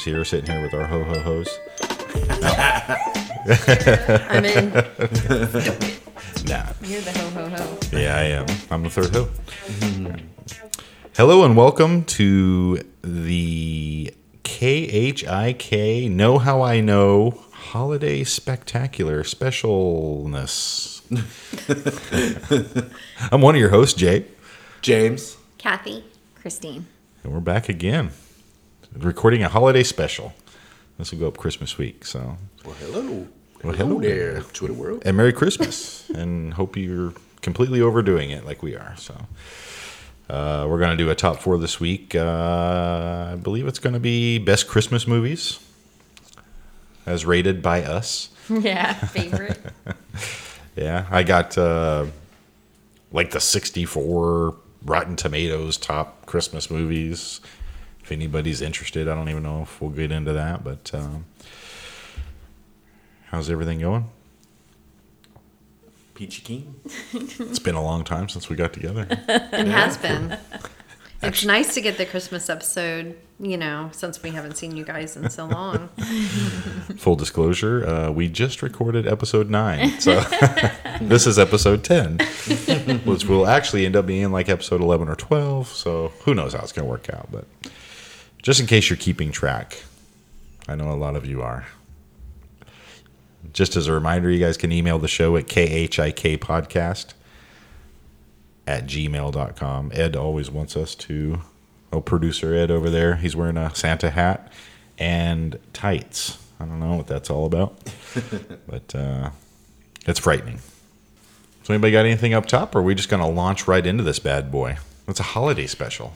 James here, sitting here with our ho ho hos? I'm in. Nah. You're the ho ho ho. Yeah, I am. I'm the third ho. Hello and welcome to the KHIK Know How I Know Holiday Spectacular Specialness. I'm one of your hosts, Jay, James. Kathy. Christine. and we're back again, recording a holiday special. This will go up Christmas week, so Well, hello. Well, hello there, Twitter world. and Merry Christmas, and hope you're completely overdoing it like we are. So, uh, we're going to do a top four this week. Uh, I believe it's going to be best Christmas movies, as rated by us. Yeah, favorite. Yeah, I got uh, like the 64 Rotten Tomatoes top Christmas movies. If anybody's interested, I don't even know if we'll get into that, but um, how's everything going? Peachy King. It's been a long time since we got together. It has been. It's nice to get the Christmas episode, you know, since we haven't seen you guys in so long. Full disclosure, uh, we just recorded episode nine. So this is episode 10, which will actually end up being like episode 11 or 12. So who knows how it's going to work out. But just in case you're keeping track, I know a lot of you are. Just as a reminder, you guys can email the show at khikpodcast at gmail.com. Ed always wants us to, oh, producer Ed over there, he's wearing a Santa hat and tights. I don't know what that's all about, but uh, it's frightening. So, anybody got anything up top, or are we just going to launch right into this bad boy? It's a holiday special.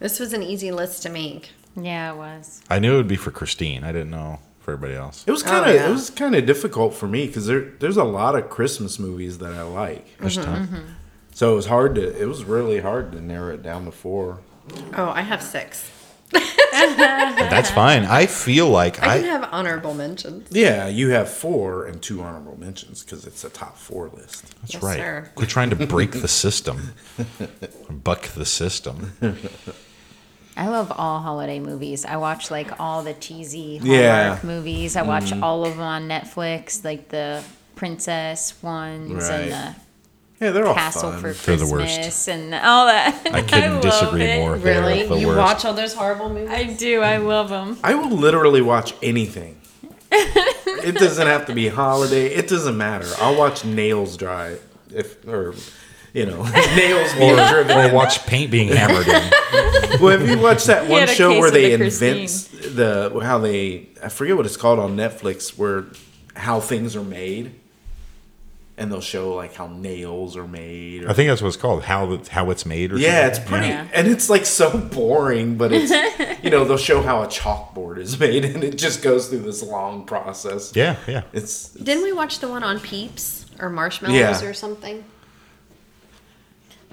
This was an easy list to make. Yeah, it was. I knew it would be for Christine. I didn't know for everybody else. It was kind of Oh, yeah. it was kind of difficult for me because there there's a lot of Christmas movies that I like. There's mm-hmm, time. Mm-hmm. So it was hard to it was really hard to narrow it down to four. Oh, I have six. That's fine. I feel like I I, can have honorable mentions. Yeah, you have four and two honorable mentions because it's a top four list. That's Yes, right. sir. Quit trying to break the system, buck the system. I love all holiday movies. I watch like all the cheesy Hallmark Yeah. movies. I watch mm-hmm. all of them on Netflix, like the princess ones Right. and the Yeah, they're all castle fun. for They're the Christmas worst. and all that. I couldn't love disagree it. more. Really? the You worst. watch all those horrible movies? I do. I love them. I will literally watch anything. it doesn't have to be holiday. It doesn't matter. I'll watch nails dry if or you know nails being driven. or watch paint being hammered in. Well, have you watched that one show where they the invent the how they I forget what it's called on Netflix where how things are made, and they'll show like how nails are made. Or, I think that's what it's called. How the, how it's made. Or yeah, it's pretty, Yeah. and it's like so boring, but it's you know they'll show how a chalkboard is made, and it just goes through this long process. Yeah, yeah. It's Didn't we watch the one on Peeps or Marshmallows Yeah. or something?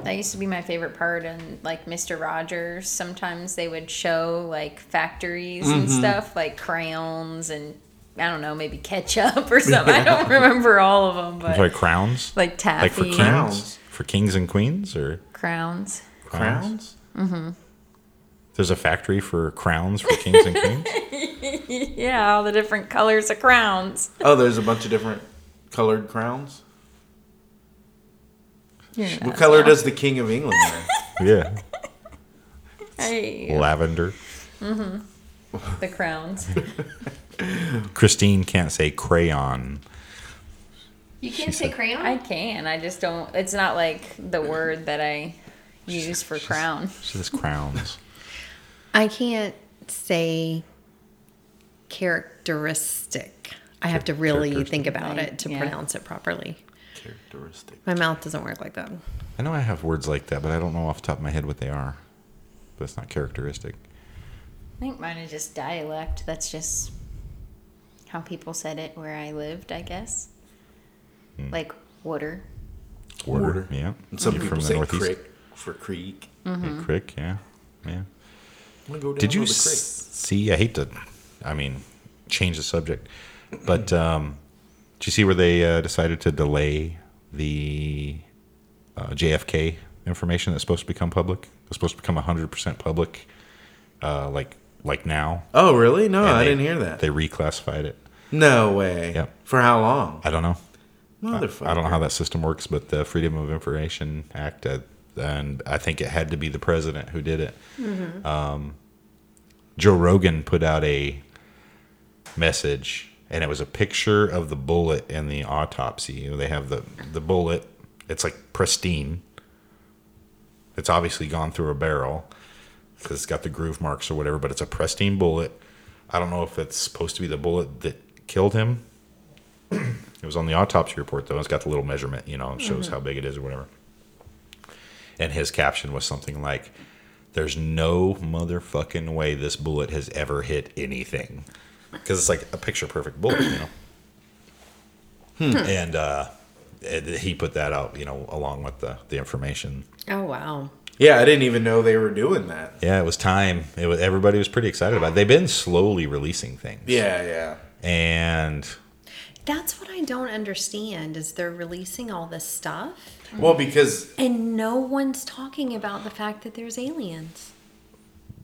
That used to be my favorite part. And like Mr. Rogers, sometimes they would show like factories and Mm-hmm. stuff, like crayons and I don't know, maybe ketchup or something. I don't remember all of them, but Sorry, crowns. like taffy, Like for kings, Crowns. for kings and queens, or crowns. crowns. Mm-hmm. there's a factory for crowns for kings and queens. Yeah, all the different colors of crowns. Oh, there's a bunch of different colored crowns. Yeah, What color does the King of England wear? Yeah, Hey, lavender. Mm-hmm. the crowns. Christine can't say crayon. You can't say crayon? I can. I just don't. It's not like the word that I use for crown. She says crowns. I can't say characteristic. I have to really think about it to Yeah. pronounce it properly. Characteristic. My mouth doesn't work like that. I know I have words like that, but I don't know off the top of my head what they are. But it's not characteristic. I think mine is just dialect. That's just how people said it where I lived, I guess. Like water. Water. Water. Yeah. And some You're people from the say Northeast. crick for creek. Yeah, crick. Yeah. Yeah. I'm gonna go down Did you the creek. s- see? I hate to, I mean, change the subject, but um, did you see where they uh, decided to delay the uh, JFK information that's supposed to become public was supposed to become 100% public, uh, like like now. Oh, really? No, And I they- didn't hear that. They reclassified it. no way. Yep. For how long? I don't know. Motherfucker. I don't know how that system works, but the Freedom of Information Act, uh, and I think it had to be the president who did it. Um, Joe Rogan put out a message, and it was a picture of the bullet in the autopsy. You know, they have the the bullet; it's like pristine. It's obviously gone through a barrel because it's got the groove marks or whatever, but it's a pristine bullet. I don't know if it's supposed to be the bullet that killed him it was on the autopsy report, though. It's got the little measurement, you know, it shows mm-hmm. how big it is or whatever. And his caption was something like, There's no motherfucking way this bullet has ever hit anything. Because it's like a picture perfect bullet, you know? And uh, it- he put that out, you know, along with the, the information. Oh wow. Yeah, I didn't even know they were doing that. Yeah, it was time. It was everybody was pretty excited about it. They've been slowly releasing things. Yeah, yeah. And That's what I don't understand is they're releasing all this stuff Well, because and no one's talking about the fact that there's aliens.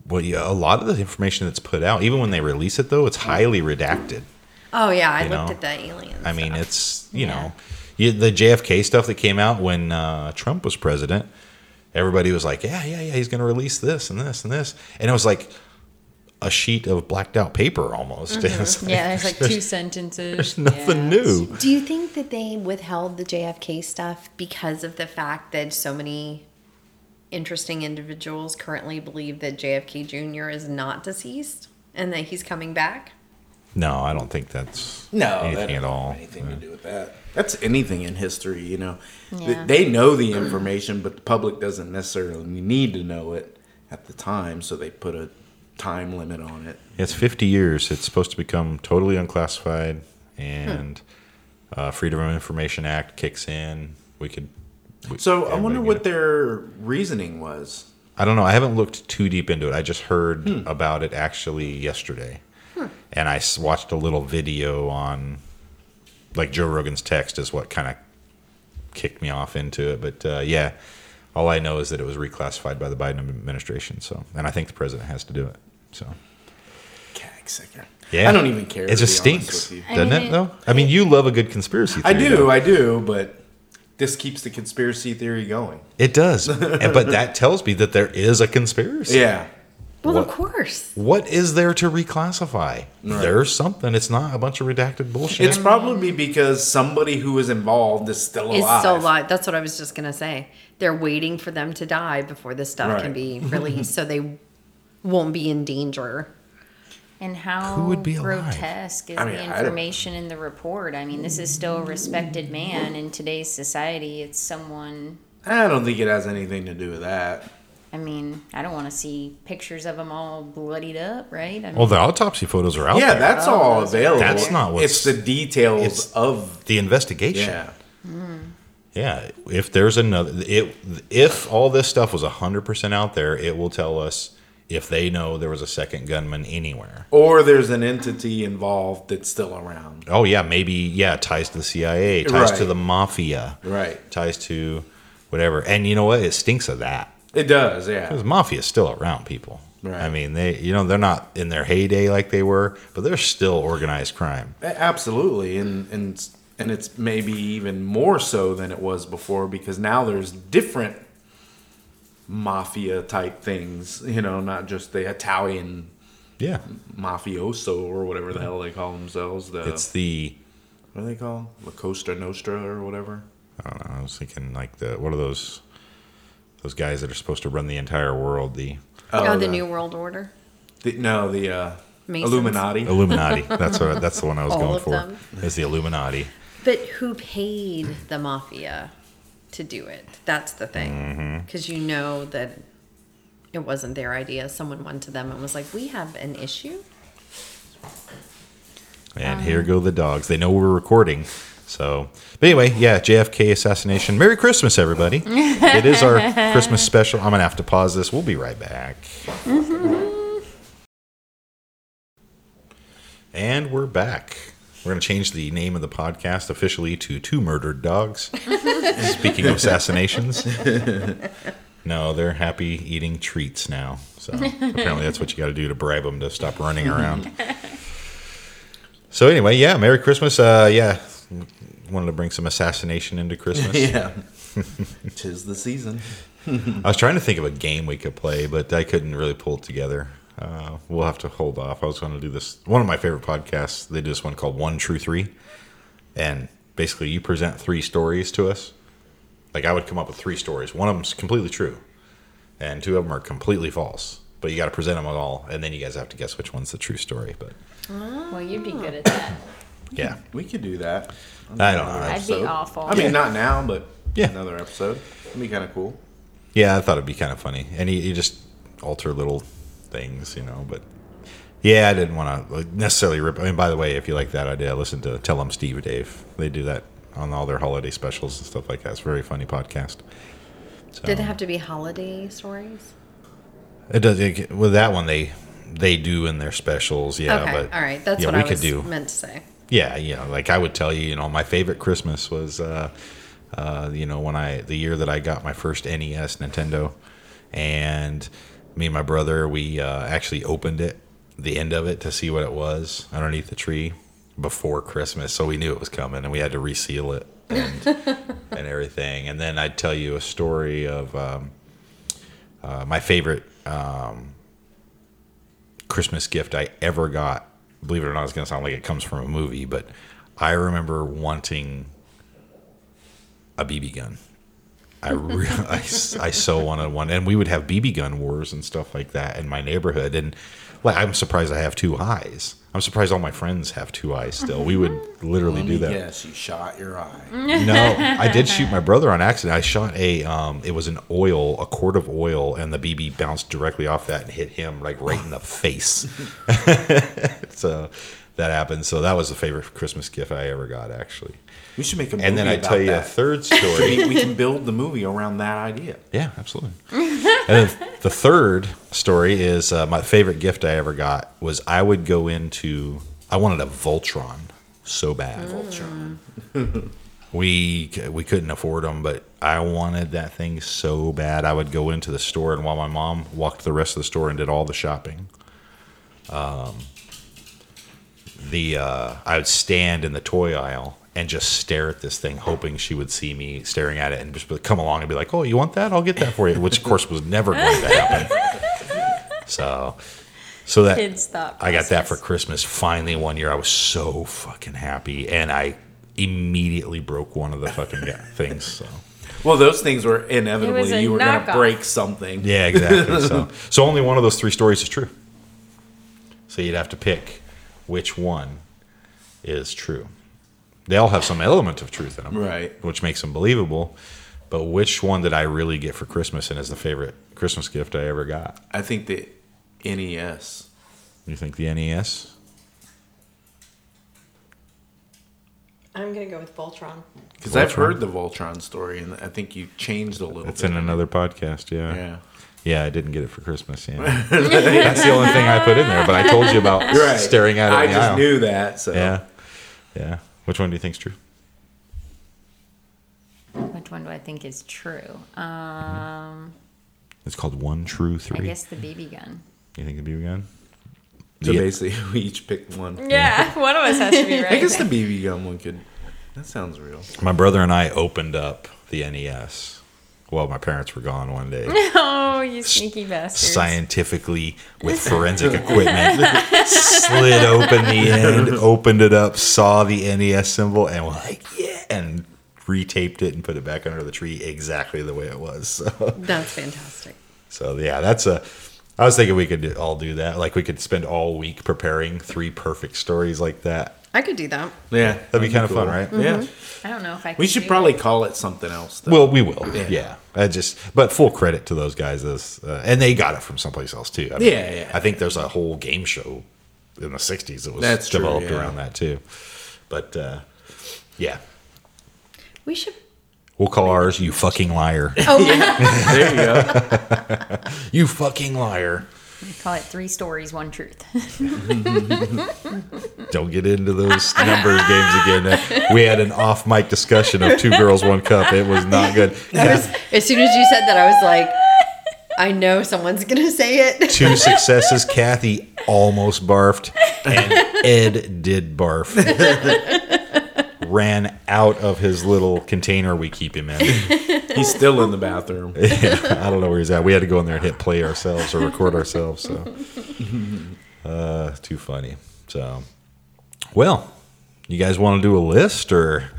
Well, yeah, a lot of the information that's put out, even when they release it though, it's highly redacted. Oh yeah, I You looked know, at the aliens. I mean, stuff. it's you Yeah. know, you, the JFK stuff that came out when uh, Trump was president. Everybody was like, "Yeah, yeah, yeah, he's going to release this and this and this," and it was like a sheet of blacked out paper almost. It was like, Yeah, it's like two sentences. There's nothing Yeah. new. Do you think that they withheld the JFK stuff because of the fact that so many interesting individuals currently believe that JFK Jr. is not deceased and that he's coming back? No, I don't think that's no, anything doesn't at all. have anything to do with that. That's anything in history, you know. Yeah. They know the information, but the public doesn't necessarily need to know it at the time, so they put a time limit on it. It's 50 years. It's supposed to become totally unclassified, and uh, Freedom of Information Act kicks in. We could. We- So I wonder what their reasoning was. I don't know. I haven't looked too deep into it. I just heard Hmm. about it actually yesterday, and I watched a little video on, like Joe Rogan's text is what kind of kicked me off into it. But uh, yeah, all I know is that it was reclassified by the Biden administration. So, and I think the president has to do it. So. Cag sicker. Yeah, I don't even care. It just stinks, with you. I doesn't mean, it? it- Though I mean, you love a good conspiracy. I do, though. I do, but this keeps the conspiracy theory going. It does, And- but that tells me that there is a conspiracy. Yeah. Well, of course. What is there to reclassify? There's something. It's not a bunch of redacted bullshit. It's probably because somebody who was involved is still alive. Is alive. still alive. That's what I was just gonna say. They're waiting for them to die before this stuff can be released, so they won't be in danger. And how Who would be alive? grotesque is I mean, the information in the report? I mean, this is still a respected man in today's society. It's someone. I don't think it has anything to do with that. I mean, I don't want to see pictures of him all bloodied up, right? I mean, well, the autopsy photos are out yeah, there. that's Oh, all available. That's not what's- It's the details it's- of the investigation. yeah. Hmm. Yeah, if there's another, it, if all this stuff was hundred percent out there, it will tell us if they know there was a second gunman anywhere. Or there's an entity involved that's still around. Oh yeah, maybe yeah, ties to the CIA, ties to the mafia, Right. ties to whatever. And you know what? It stinks of that. It does, yeah. Because mafia is still around people. Right. I mean, they you know they're not in their heyday like they were, but they're still organized crime. Absolutely, and and and it's maybe even more so than it was before because now there's different mafia type things. You know, not just the Italian Yeah, mafioso or whatever the hell they call themselves. The it's the what do they call La Costa Nostra or whatever. I don't know. I was thinking like the what are those those guys that are supposed to run the entire world? The Oh, the New World Order. the- no the uh, Masons. Illuminati. Illuminati. That's what that's the one I was All going of for. them. Is the Illuminati? But who paid the mafia to do it? That's the Mm-hmm. thing. Because you know that it wasn't their idea. Someone went to them and was like, "We have an issue." And here go the dogs. They know we're recording. So, but anyway, yeah, JFK assassination. Merry Christmas, everybody. it is our Christmas special. I'm going to have to pause this. We'll be right back. And we're back. We're going to change the name of the podcast officially to Two Murdered Dogs. Speaking of assassinations. No, they're happy eating treats now. So apparently that's what you got to do to bribe them to stop running around. So anyway, yeah, Merry Christmas. Uh, yeah, wanted to bring some assassination into Christmas. yeah. Tis the season. I was trying to think of a game we could play, but I couldn't really pull it together. Uh, we'll have to hold off. I was going to do this. One of my favorite podcasts, they do this one called One True Three. And basically, you present three stories to us. Like, I would come up with three stories. One of them's completely true, and two of them are completely false. But you got to present them all, and then you guys have to guess which one's the true story. But Well, you'd be good at that. yeah, We could do that. I don't know. I'd be awful. I mean, not now, but Yeah. another episode. It'd be kind of cool. Yeah, I thought it'd be kind of funny, and you, you just alter little things, you know. But yeah, I didn't want to necessarily rip. I mean, by the way, if you like that idea, listen to Tell 'em Steve Dave. They do that on all their holiday specials and stuff like that. It's a very funny podcast. So, Did it have to be holiday stories? It does. It, with that one, they they do in their specials. Yeah, okay, but all right. That's yeah, what we I could was do. meant to say. Yeah, you know, like I would tell you, you know, my favorite Christmas was, uh, uh, you know, when I the year that I got my first NES Nintendo, and me and my brother we uh, actually opened it, the end of it, to see what it was underneath the tree before Christmas, so we knew it was coming, and we had to reseal it and and everything. And then I'd tell you a story of um, uh, my favorite um, Christmas gift I ever got. Believe it or not, it's going to sound like it comes from a movie, but I remember wanting a BB gun. I, re- I, I so wanted one, and we would have BB gun wars and stuff like that in my neighborhood. And like, I'm surprised I have two eyes. I'm surprised all my friends have two eyes still. We would literally do that. Yes, you shot your eye. No, I did shoot my brother on accident. I shot a, um, it was an oil, a quart of oil, and the BB bounced directly off that and hit him like right in the face. so that happened. So that was the favorite Christmas gift I ever got, actually. We should make a movie And then I tell you a third story. we, we can build the movie around that idea. Yeah, absolutely. and the third story is uh, my favorite gift I ever got was I would go into I wanted a Voltron so bad. Voltron. We we couldn't afford them, but I wanted that thing so bad. I would go into the store, and while my mom walked the rest of the store and did all the shopping, um, the uh, I would stand in the toy aisle and just stare at this thing, hoping she would see me staring at it and just come along and be like, "Oh, you want that? I'll get that for you." Which, of course, was never going to happen. So, so that Kids thought I got that for. Christmas. Finally, one year I was so fucking happy, and I immediately broke one of the fucking ga- things. So Well, those things were inevitably you were going to break something. yeah, exactly. so so only one of those three stories is true. So you'd have to pick which one is true. They all have some element of truth in them, Right. Which makes them believable. But which one did I really get for Christmas and is the favorite Christmas gift I ever got? I think the NES. You think the NES? I'm gonna go with Voltron. Because I've heard the Voltron story, and I think you changed a little bit. It's bit. in another podcast, yeah. Yeah. Yeah, I didn't get it for Christmas. Yeah, that's the only thing I put in there. But I told you about Right. staring at it. I in the just aisle. knew that. So Yeah, yeah. Which one do you think's true? Which one do I think is true? Um, It's called One True three. I Three. guess the BB gun. You think the BB gun? So Yeah. basically, we each picked one. Yeah, one of us has to be right. I guess the BB gun one could. That sounds real. My brother and I opened up the NES while my parents were gone one day. oh, you sneaky bastards! Scientifically, with forensic equipment, slid open the end, opened it up, saw the NES symbol, and we're like, yeah, and retaped it and put it back under the tree exactly the way it was. So. That's fantastic. So yeah, that's a. I was thinking we could all do that. Like we could spend all week preparing three perfect stories like that. I could do that. Yeah, That'd be kind of fun, right? Yeah. I don't know if I. Can. We should do probably it. call it something else. Though. Well, we will. Yeah. Yeah. I just, but full credit to those guys. As, uh, and they got it from someplace else too. I Yeah, yeah. I think there's a whole game show in the '60s that was That's true, developed yeah. around that too. But uh, yeah, We should. we'll call ours "You fucking liar." Oh, there you go. you fucking liar. Call it three stories, one truth. Don't get into those numbers games again. We had an off mic discussion of two girls, one cup. It was not good. Was, as soon as you said that, I was like, I know someone's gonna say it. Two successes. Kathy almost barfed, and Ed did barf. Ran out of his little container we keep him in. He's still in the bathroom. yeah, I don't know where he's at. We had to go in there and hit play ourselves or record ourselves. So, uh, too funny. So, well, you guys want to do a list, or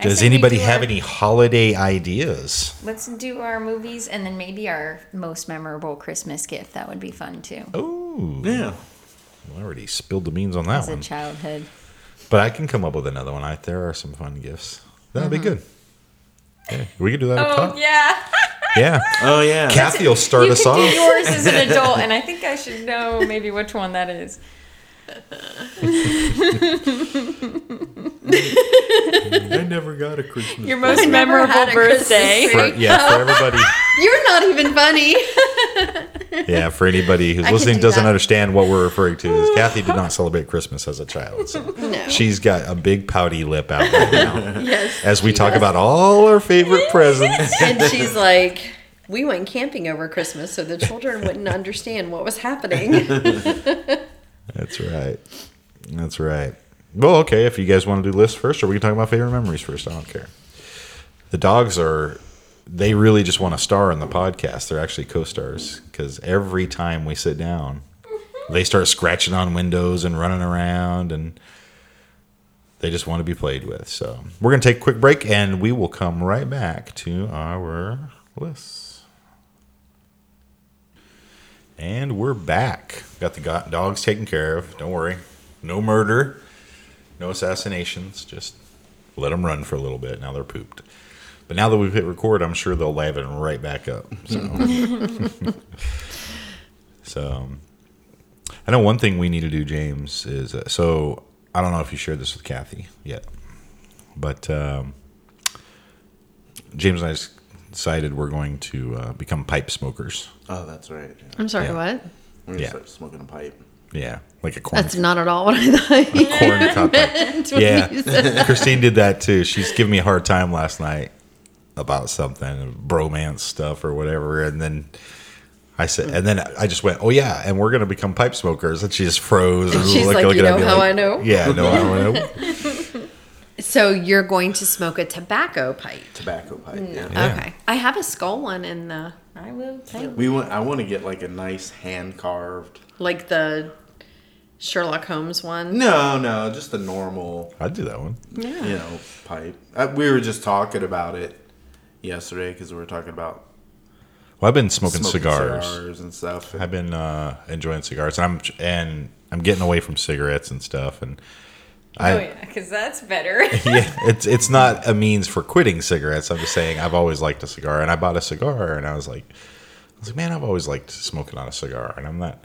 does anybody do have our- any holiday ideas? Let's do our movies and then maybe our most memorable Christmas gift. That would be fun too. Oh, Yeah. I already spilled the beans on that As a one. childhood. But I can come up with another one. I, there are some fun gifts. That'd be good. Yeah, we could do that up top. Mm-hmm. yeah. Yeah. Oh yeah. Kathy will start you us can do off. yours as an adult, and I think I should know maybe which one that is. Mm. I never got a Christmas. Your most never memorable had a Christmas birthday. For, yeah, for everybody. You're not even funny. Yeah, for anybody who's I listening do doesn't that. understand what we're referring to is Kathy did not celebrate Christmas as a child. So No. she's got a big pouty lip out right now yes. as we talk does. about all our favorite presents. and she's like, we went camping over Christmas, so the children wouldn't understand what was happening. That's right. That's right. Well, okay, if you guys want to do lists first, or we can talk about favorite memories first. I don't care. The dogs are, they really just want to star in the podcast. They're actually co stars because every time we sit down, mm-hmm. they start scratching on windows and running around and they just want to be played with. So we're going to take a quick break and we will come right back to our lists. And we're back. Got the dogs taken care of. Don't worry. No murder, no assassinations. Just let them run for a little bit. Now they're pooped. But now that we've hit record, I'm sure they'll liven right back up. So, so I know one thing we need to do, James, is uh, so I don't know if you shared this with Kathy yet, but um, James and I s- decided we're going to uh, become pipe smokers. Oh, that's right. Yeah. I'm sorry, Yeah. what? We're gonna Yeah. start smoking a pipe. Yeah, like a corn That's not at all what I thought. you corn cob pipe. meant when Yeah, you said- Christine did that too. She's giving me a hard time last night about something, bromance stuff or whatever, and then I said, and then I just went, "Oh yeah," and we're gonna become pipe smokers, and she just froze. And She's like, looking "You know me how I know?" Yeah, no, I know. So you're going to smoke a tobacco pipe. Tobacco pipe. Yeah. Yeah. Okay. I have a skull one in the I will take. We want. I want to get like a nice hand carved. like the Sherlock Holmes one. No, no, just a normal, I'd do that one. Yeah. You know, pipe. Uh, we were just talking about it yesterday because we were talking about Well, I've been smoking, smoking cigars. cigars and stuff. I've been uh, enjoying cigars, I'm and I'm getting away from cigarettes and stuff, and. Oh, I, oh yeah, because that's better. yeah, it's it's not a means for quitting cigarettes. I'm just saying I've always liked a cigar, and I bought a cigar, and I was like, I was like, man, I've always liked smoking on a cigar, and I'm not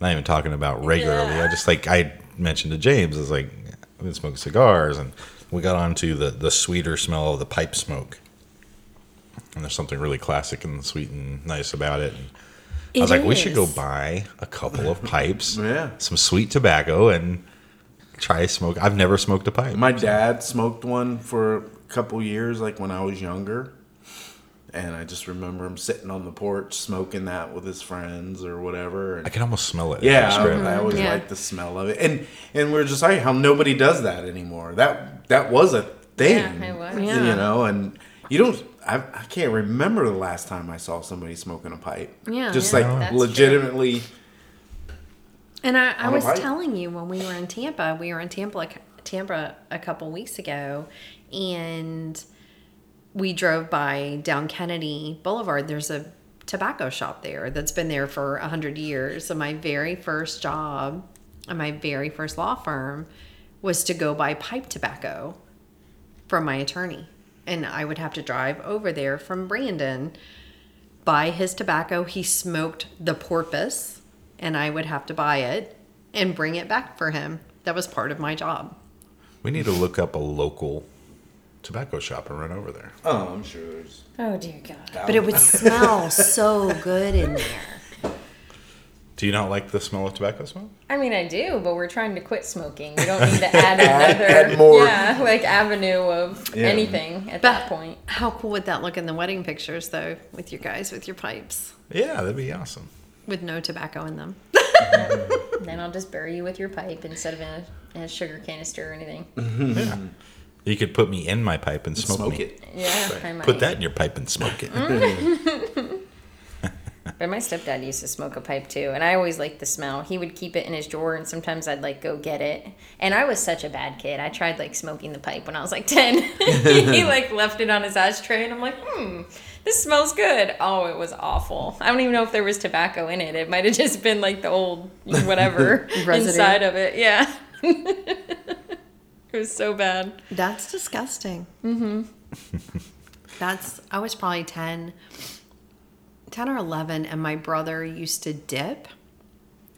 not even talking about regularly. I just like I mentioned to James, I was like, I've been smoking cigars, and we got onto the the sweeter smell of the pipe smoke, and there's something really classic and sweet and nice about it. And I was like, we should go buy a couple of pipes, Yeah. some sweet tobacco, and try smoke. I've never smoked a pipe. My dad smoked one for a couple years, like when I was younger. And I just remember him sitting on the porch smoking that with his friends or whatever. And I can almost smell it. yeah, you describe it. I, I always Yeah. like the smell of it. And and we're just like how nobody does that anymore. That that was a thing. Yeah, it was. Yeah. You know, and you don't. I, I can't remember the last time I saw somebody smoking a pipe. Yeah. just Yeah, like legitimately true. And I, I was telling you when we were in Tampa, we were in Tampa, Tampa a couple weeks ago, and we drove by down Kennedy Boulevard. There's a tobacco shop there that's been there for a hundred years. So my very first job, and my very first law firm, was to go buy pipe tobacco from my attorney, and I would have to drive over there from Brandon buy his tobacco. He smoked the porpoise, and I would have to buy it and bring it back for him. That was part of my job. We need to look up a local tobacco shop and run over there. Oh, I'm sure there's. Oh dear God. But it would smell so good in there. Do you not like the smell of tobacco smoke? I mean, I do, but we're trying to quit smoking. We don't need to add another, add more. yeah, like avenue of Yeah. anything at But that point. how cool would that look in the wedding pictures, though, with you guys with your pipes Yeah, that'd be awesome. With no tobacco in them? Mm-hmm. Then I'll just bury you with your pipe instead of in a, in a sugar canister or anything. Yeah. You could put me in my pipe and smoke, Smoke me. it. Yeah, I might. Put that in your pipe and smoke it. Mm-hmm. But my stepdad used to smoke a pipe too, and I always liked the smell. He would keep it in his drawer, and sometimes I'd like go get it. And I was such a bad kid. I tried like smoking the pipe when I was like ten. he like left it on his ashtray, and I'm like, hmm, this smells good. Oh, it was awful. I don't even know if there was tobacco in it. It might have just been like the old whatever inside of it. Yeah. it was so bad. That's disgusting. Mm-hmm. That's I was probably 10, 10 or eleven, and my brother used to dip.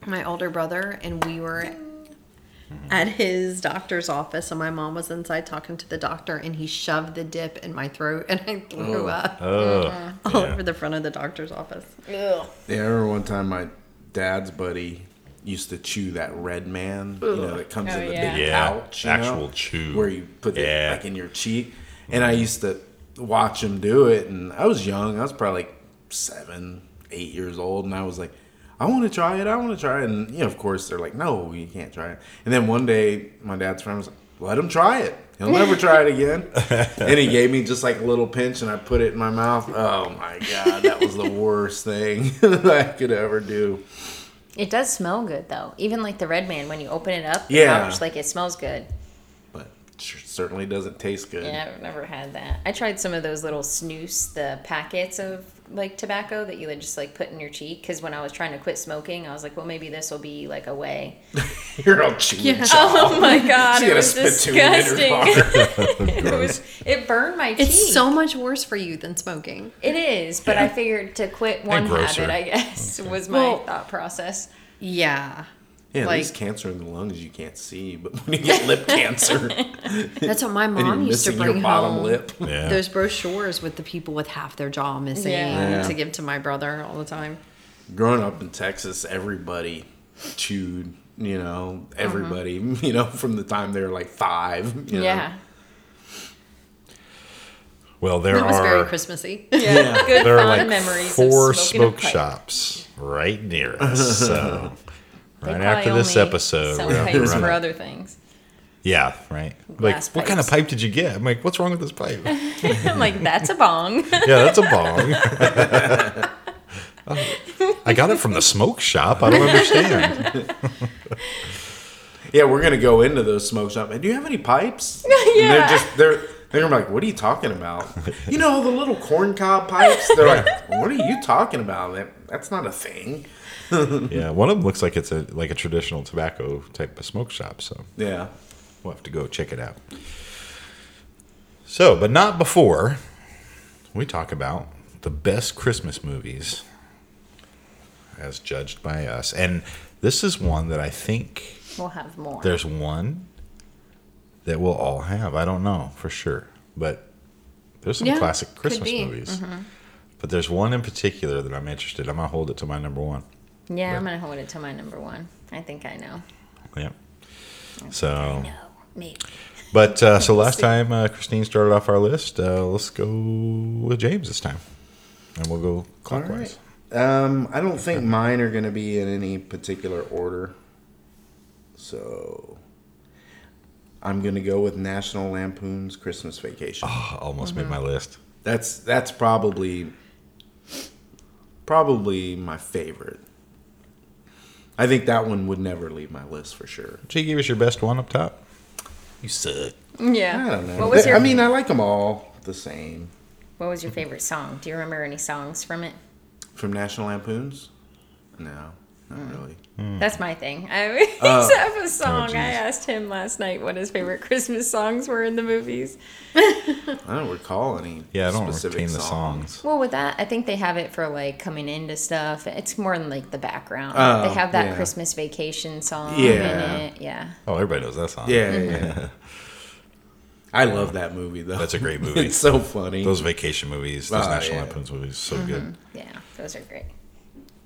My older brother, and we were mm-hmm. at his doctor's office, and my mom was inside talking to the doctor, and he shoved the dip in my throat, and I threw oh. up Oh, all yeah. over the front of the doctor's office. Ugh. Yeah, I remember one time my dad's buddy used to chew that red man, you know, that comes Oh, in the yeah. big Yeah, pouch, you know, actual chew. where you put Yeah. it like in your cheek. And I mm-hmm. used to watch him do it, and I was young. I was probably like seven, eight years old, and I was like, I want to try it. I want to try it. And you know, of course, they're like, No, you can't try it. And then one day, my dad's friend was like, Let him try it. He'll never try it again. and he gave me just like a little pinch, and I put it in my mouth. Oh my god, that was the worst thing that I could ever do. It does smell good though. Even like the red man, when you open it up, the Yeah. pouch, like it smells good. But sure, certainly doesn't taste good. Yeah, I've never had that. I tried some of those little snus, the packets of like tobacco that you would just like put in your cheek. Because when I was trying to quit smoking, I was like, well, maybe this will be like a way. You're all chewing Yeah. Oh my god, She it had a was spittoon in her disgusting. it was. It burned my teeth. It's so much worse for you than smoking. It is, but I figured to quit one habit, I guess, was my Well- thought process. Yeah. Yeah, at Like- least cancer in the lungs you can't see, but when you get lip cancer That's what my and you're mom used to bring your bottom home. lip. Yeah. Those brochures with the people with half their jaw missing Yeah. Yeah. to give to my brother all the time. Growing up in Texas, everybody chewed, you know, everybody, mm-hmm. you know, from the time they were like five. You know? Yeah. Well, there It was very Christmassy. Yeah. Good there are like memories. four of smoking a smoke pipe. shops right near us. So They right after this episode, sell we're pipes for a- other things. yeah, right. Like, Glass what kind of pipes. pipe did you get? I'm like, what's wrong with this pipe? I'm like, that's a bong. yeah, that's a bong. I got it from the smoke shop. I don't understand. Yeah, we're gonna go into those smoke shops. And do you have any pipes? And Yeah. they're just they're they're gonna be like, what are you talking about? You know the little corn cob pipes? They're like, what are you talking about? That that's not a thing. Yeah, one of them looks like it's a like a traditional tobacco type of smoke shop. So Yeah. we'll have to go check it out. So, but not before we talk about the best Christmas movies as judged by us. And this is one that I think We'll have more. there's one that we'll all have. I don't know for sure, but there's some Yeah, classic could Christmas be. movies. Mm-hmm. But there's one in particular that I'm interested. I'm gonna hold it to my number one. Yeah, I'm gonna hold it to my number one. I think I know. Yeah. So, No, maybe. but uh, so last time uh, Christine started off our list. Uh, let's go with James this time, and we'll go clockwise. Um, I don't think mine are gonna be in any particular order. So I'm gonna go with National Lampoon's Christmas Vacation. Oh, almost made my list. That's that's probably probably my favorite. I think that one would never leave my list for sure. Did you give us your best one up top? You suck. Yeah. I don't know. What was your I mean, I like them all the same. What was your favorite song? Do you remember any songs from it? From National Lampoons? No, not hmm. really. Hmm. That's my thing. I always Oh. have a oh, song. geez. I asked him last night what his favorite Christmas songs were in the movies. I don't recall any. Yeah, I don't specific retain the songs. Well, with that, I think they have it for like coming into stuff. It's more in like the background. Oh, they have that yeah. Christmas vacation song Yeah. in it. Yeah. Oh, everybody knows that song. Yeah, yeah, yeah. I love that movie though. That's a great movie. it's so funny. Those vacation movies, those Oh, National yeah. Lampoon's movies, so good. Mm-hmm. Yeah. Those are great.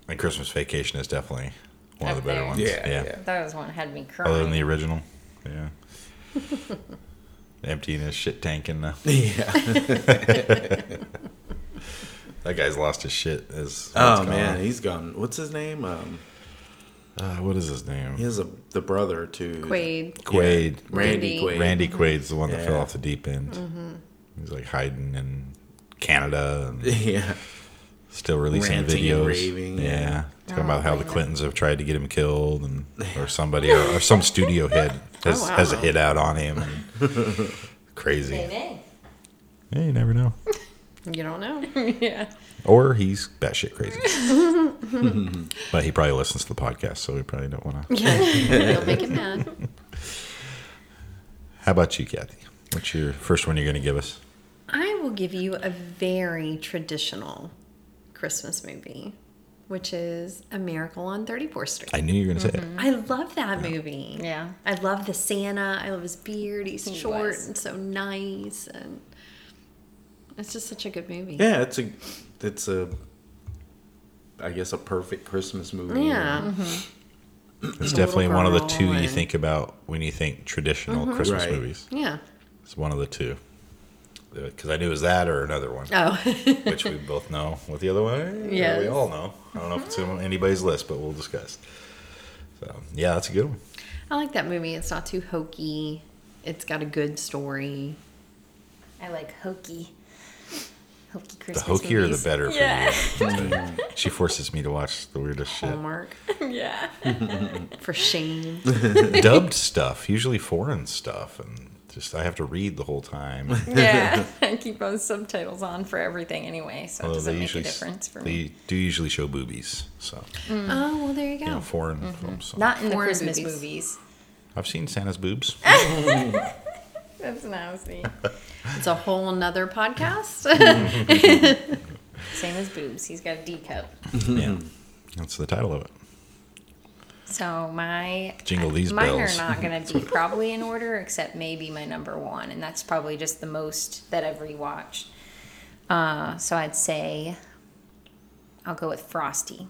And Christmas Vacation is definitely one of the Up better there. ones. Yeah, yeah. yeah. That was one had me crying. Other than the original, yeah. Emptying his shit tank and uh, Yeah. that guy's lost his shit. As Oh man, he's gone. What's his name? Um, uh, what is his name? he has a the brother too. Quaid. Quaid. Yeah, Randy Randy. Quaid. Randy Quaid's the one that fell Yeah. off the deep end. He's like hiding in Canada and Yeah. Still releasing Ranting videos. raving, yeah, yeah. talking Oh, about how the Clintons have tried to get him killed, and or somebody or, or some studio head has, Oh, wow. has a hit out on him. And crazy. Maybe. Yeah, you never know. You don't know. yeah. Or he's batshit crazy. but he probably listens to the podcast, so we probably don't want to. Yeah, you'll make him mad. How about you, Kathy? What's your first one you're going to give us? I will give you a very traditional Christmas movie, which is A Miracle on 34th Street. I knew you were going to say it. Mm-hmm. I love that movie. Yeah. I love the Santa. I love his beard. He's He short was. and so nice, and it's just such a good movie. Yeah, it's a it's a I guess a perfect Christmas movie. Yeah. Mm-hmm. It's definitely one of the girl two you think about when you think traditional mm-hmm. Christmas Right. movies. Yeah. It's one of the two. Because I knew it was that or another one, Oh, which we both know what the other one eh, is. Yes. We all know. I don't know if it's on anybody's list, but we'll discuss. So, yeah, that's a good one. I like that movie. It's not too hokey. It's got a good story. I like hokey. Hokey Christmas. The Christmas hokier, movies. the better for Yeah. you. she forces me to watch the weirdest shit. Hallmark yeah. for shame. Dubbed stuff, usually foreign stuff, and just I have to read the whole time. Yeah. I keep those subtitles on for everything anyway, so it doesn't they make a difference for they me. They do usually show boobies, so mm. Oh well, there you go. you know foreign mm-hmm. films. So. Not in the Christmas movies. movies. I've seen Santa's boobs. That's nasty. It's a whole nother podcast. Same as boobs. He's got a D cup. yeah, that's the title of it. So my Jingle these mine bells. are not going to be probably in order, except maybe my number one, and that's probably just the most that I've rewatched. Uh, so I'd say I'll go with Frosty.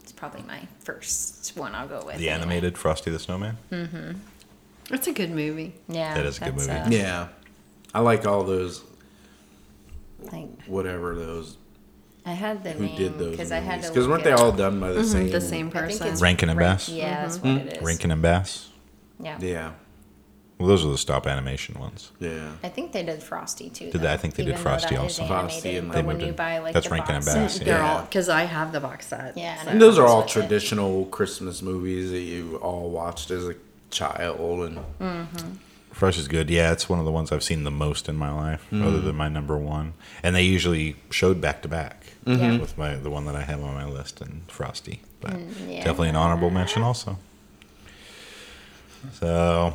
It's probably my first one. I'll go with The anyway. animated Frosty the Snowman. Mm-hmm. That's a good movie. Yeah, That is a good movie. uh, Yeah. I like all those like whatever those I had the who name did those because I had to. Because weren't they all done by the mm-hmm. same The same person. it's Rankin and Bass? Yeah, that's mm-hmm. what it is. Rankin and Bass. Yeah. Yeah. Well, those are the stop animation ones. Yeah. I think they did Frosty too. Did they? I think they did even though Frosty that is also. Frosty and but they when moved you in- buy like that's the Rankin and Bass, yeah. They're all because I have the box set. Yeah, so- And those are That's all what it- traditional Christmas movies that you all watched as a child and mm-hmm. Fresh is good. Yeah, it's one of the ones I've seen the most in my life, Mm. other than my number one. And they usually showed back to back Mm-hmm. With my the one that I have on my list and Frosty. But Mm, yeah. definitely an honorable mention also. So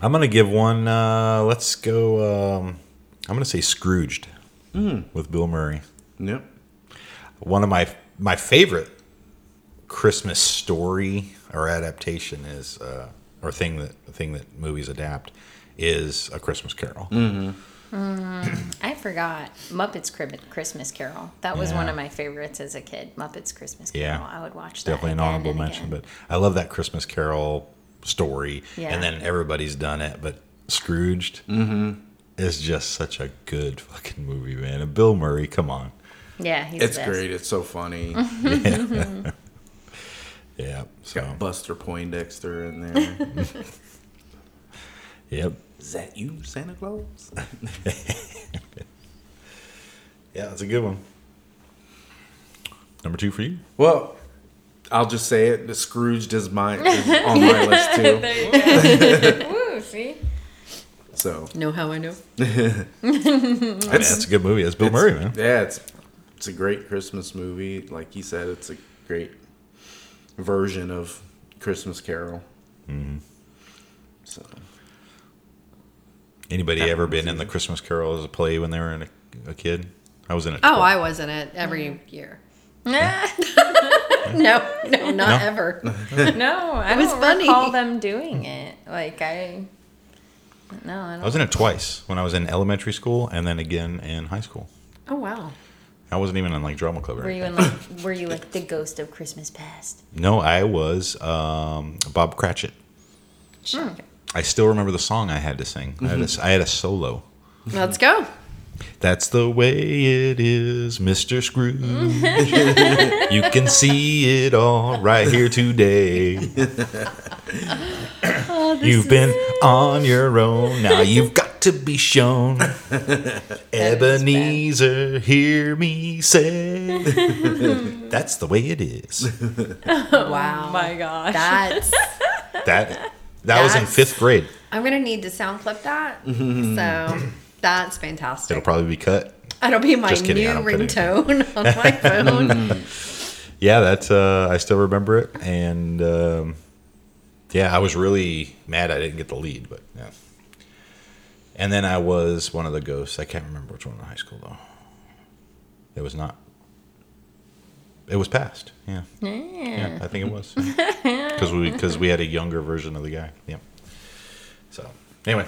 I'm gonna give one. Uh, let's go. Um, I'm gonna say Scrooged Mm. with Bill Murray. yep. One of my my favorite Christmas story or adaptation is, uh, or thing that thing that movies adapt is A Christmas Carol. Mm-hmm. Mm, I forgot Muppets Crib- Christmas Carol. That was Yeah. one of my favorites as a kid. Muppets Christmas Carol. Yeah. Carol. I would watch that. Definitely an honorable and mention, again. but I love that Christmas Carol story. Yeah. And then everybody's done it, but Scrooged mm-hmm. is just such a good fucking movie, man. And Bill Murray, come on. yeah, he's It's the best. great. It's so funny. Yeah. So, Got Buster Poindexter in there. yep. Is that you, Santa Claus? Yeah, that's a good one. Number two for you. Well, I'll just say it. The Scrooged is mine is on my list too. There you go. Woo, see? So Know how I know? I mean, that's a good movie. It's Bill Murray, man. yeah, it's it's a great Christmas movie. Like you said, it's a great version of Christmas Carol. Mm-hmm. So Anybody That ever been in the. Christmas Carol as a play when they were in a, a kid? I was in it. Oh, I was in it every year. no, No, no, not No? ever. No, I It was don't funny. recall them doing it. Like I, no, I I don't. was in it twice when I was in elementary school and then again in high school. Oh wow. I wasn't even in like drama club. Or Were you in like were you like the ghost of Christmas past? No, I was um, Bob Cratchit. Hmm. I still remember the song I had to sing. I, had a, I had a solo. Let's go. That's the way it is, Mr. Scrooge. you can see it all right here today. You've been on your own, now you've got to be shown. Ebenezer, hear me say. That's the way it is. Wow. Oh my gosh. That's. That that was in That's- fifth grade. I'm gonna need to sound clip that. So that's fantastic. It'll probably be cut. It'll be my Just kidding, new I don't put ringtone on my phone. yeah, that's uh, I still remember it, and um, yeah, I was really mad I didn't get the lead, but yeah. And then I was one of the ghosts. I can't remember which one in high school though. It was not. It was passed. Yeah, yeah, I think it was because we because we had a younger version of the guy. Yeah. So anyway,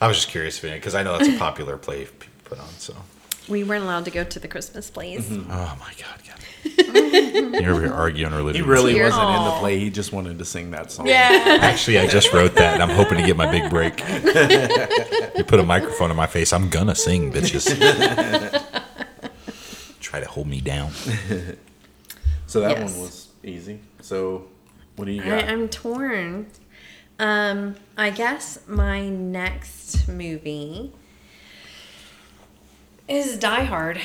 I was just curious because I know that's a popular play people put on. So. We weren't allowed to go to the Christmas plays. Oh my God, Gavin. You're over here arguing our living He really Tears. wasn't in the play. He just wanted to sing that song. Yeah. Actually, I just wrote that, and I'm hoping to get my big break. you put a microphone in my face, I'm gonna sing, bitches. Try to hold me down. So that Yes. one was easy. So what do you I, I'm torn. Um, I guess my next movie is Die Hard.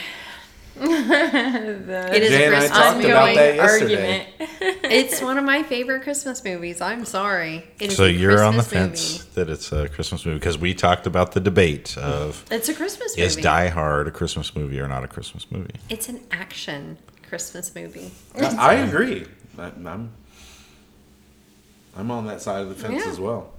it is Jay a Christmas talked movie. about that argument. It's one of my favorite Christmas movies. I'm sorry. It is So a you're on the Christmas fence that it's a Christmas movie because we talked about the debate of. It's a Christmas movie. is. Die Hard a Christmas movie or not a Christmas movie? It's an action Christmas movie. I, I agree. I, I'm I'm on that side of the fence Yeah. as well.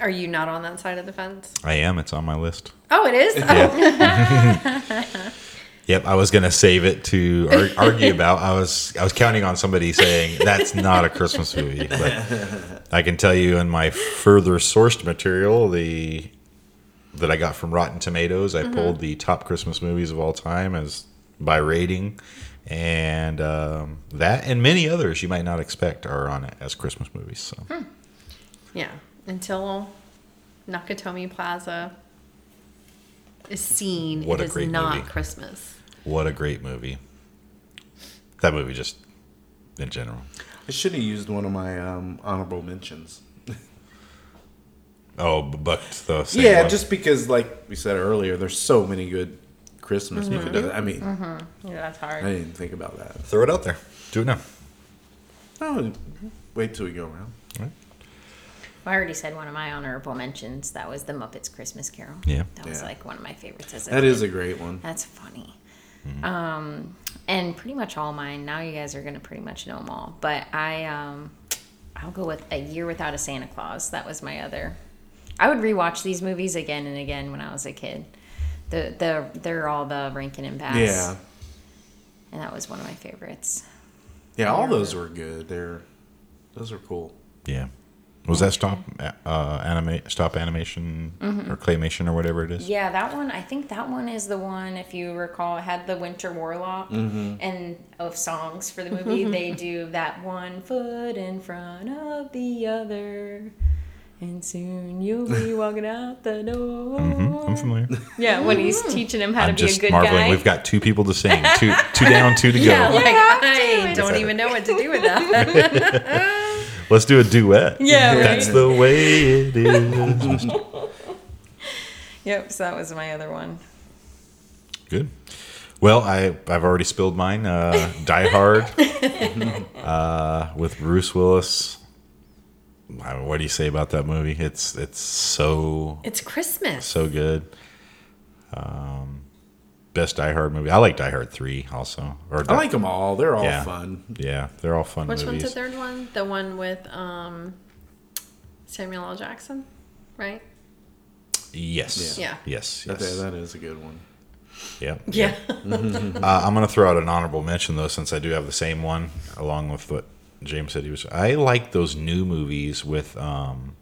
Are you not on that side of the fence? I am. It's on my list. Oh, it is. Oh, Yep, I was gonna save it to ar- argue about. I was I was counting on somebody saying that's not a Christmas movie, but I can tell you in my further sourced material, the that I got from Rotten Tomatoes, I pulled the top Christmas movies of all time as by rating, and um, that and many others you might not expect are on it as Christmas movies. So yeah. Until Nakatomi Plaza is seen, What it a is great not movie. Christmas. what a great movie! That movie just in general. I should have used one of my um, honorable mentions. Oh, but the same yeah, one. just because, like we said earlier, there's so many good Christmas movies. I mean, Yeah, that's hard. I didn't think about that. throw it out there. Do it now. Oh, wait till we go around. I already said one of my honorable mentions. That was the Muppets Christmas Carol. Yeah. That was Yeah. like one of my favorites as a That kid. is a great one. That's funny. Um, and pretty much all mine. Now you guys are gonna pretty much know them all. But I, um, I'll go with A Year Without a Santa Claus. That was my other. I would rewatch these movies again and again when I was a kid. The the they're all the Rankin and Bass. Yeah, And that was one of my favorites. yeah, all those were good. They're those are cool. Yeah. Was that stop uh, anima- stop animation or claymation or whatever it is? Yeah, that one. I think that one is the one. If you recall, had the Winter Warlock and of songs for the movie. they do that one foot in front of the other, and soon you'll be walking out the door. Mhm, I'm familiar. Yeah, when he's teaching him how I'm to be a just good marveling. guy. We've got two people to sing. Two two down, two to go. Yeah, like I don't even know what to do with that. Let's do a duet. Yeah, right. That's the way it is. Yep. So that was my other one. Good. Well, I I've already spilled mine. Uh, Die Hard uh, with Bruce Willis. I mean, What do you say about that movie? It's it's so it's Christmas. so good. Um, best Die Hard movie. I like Die Hard three also. Or I like them all. They're all Yeah. fun. Yeah, they're all fun Which movies. one's the third one? The one with um, Samuel L. Jackson, right? Yes. Yeah. Yes. That, Yes. that is a good one. Yeah. Yeah. Uh, I'm going to throw out an honorable mention though, since I do have the same one, along with what James said he was. I like those new movies with um,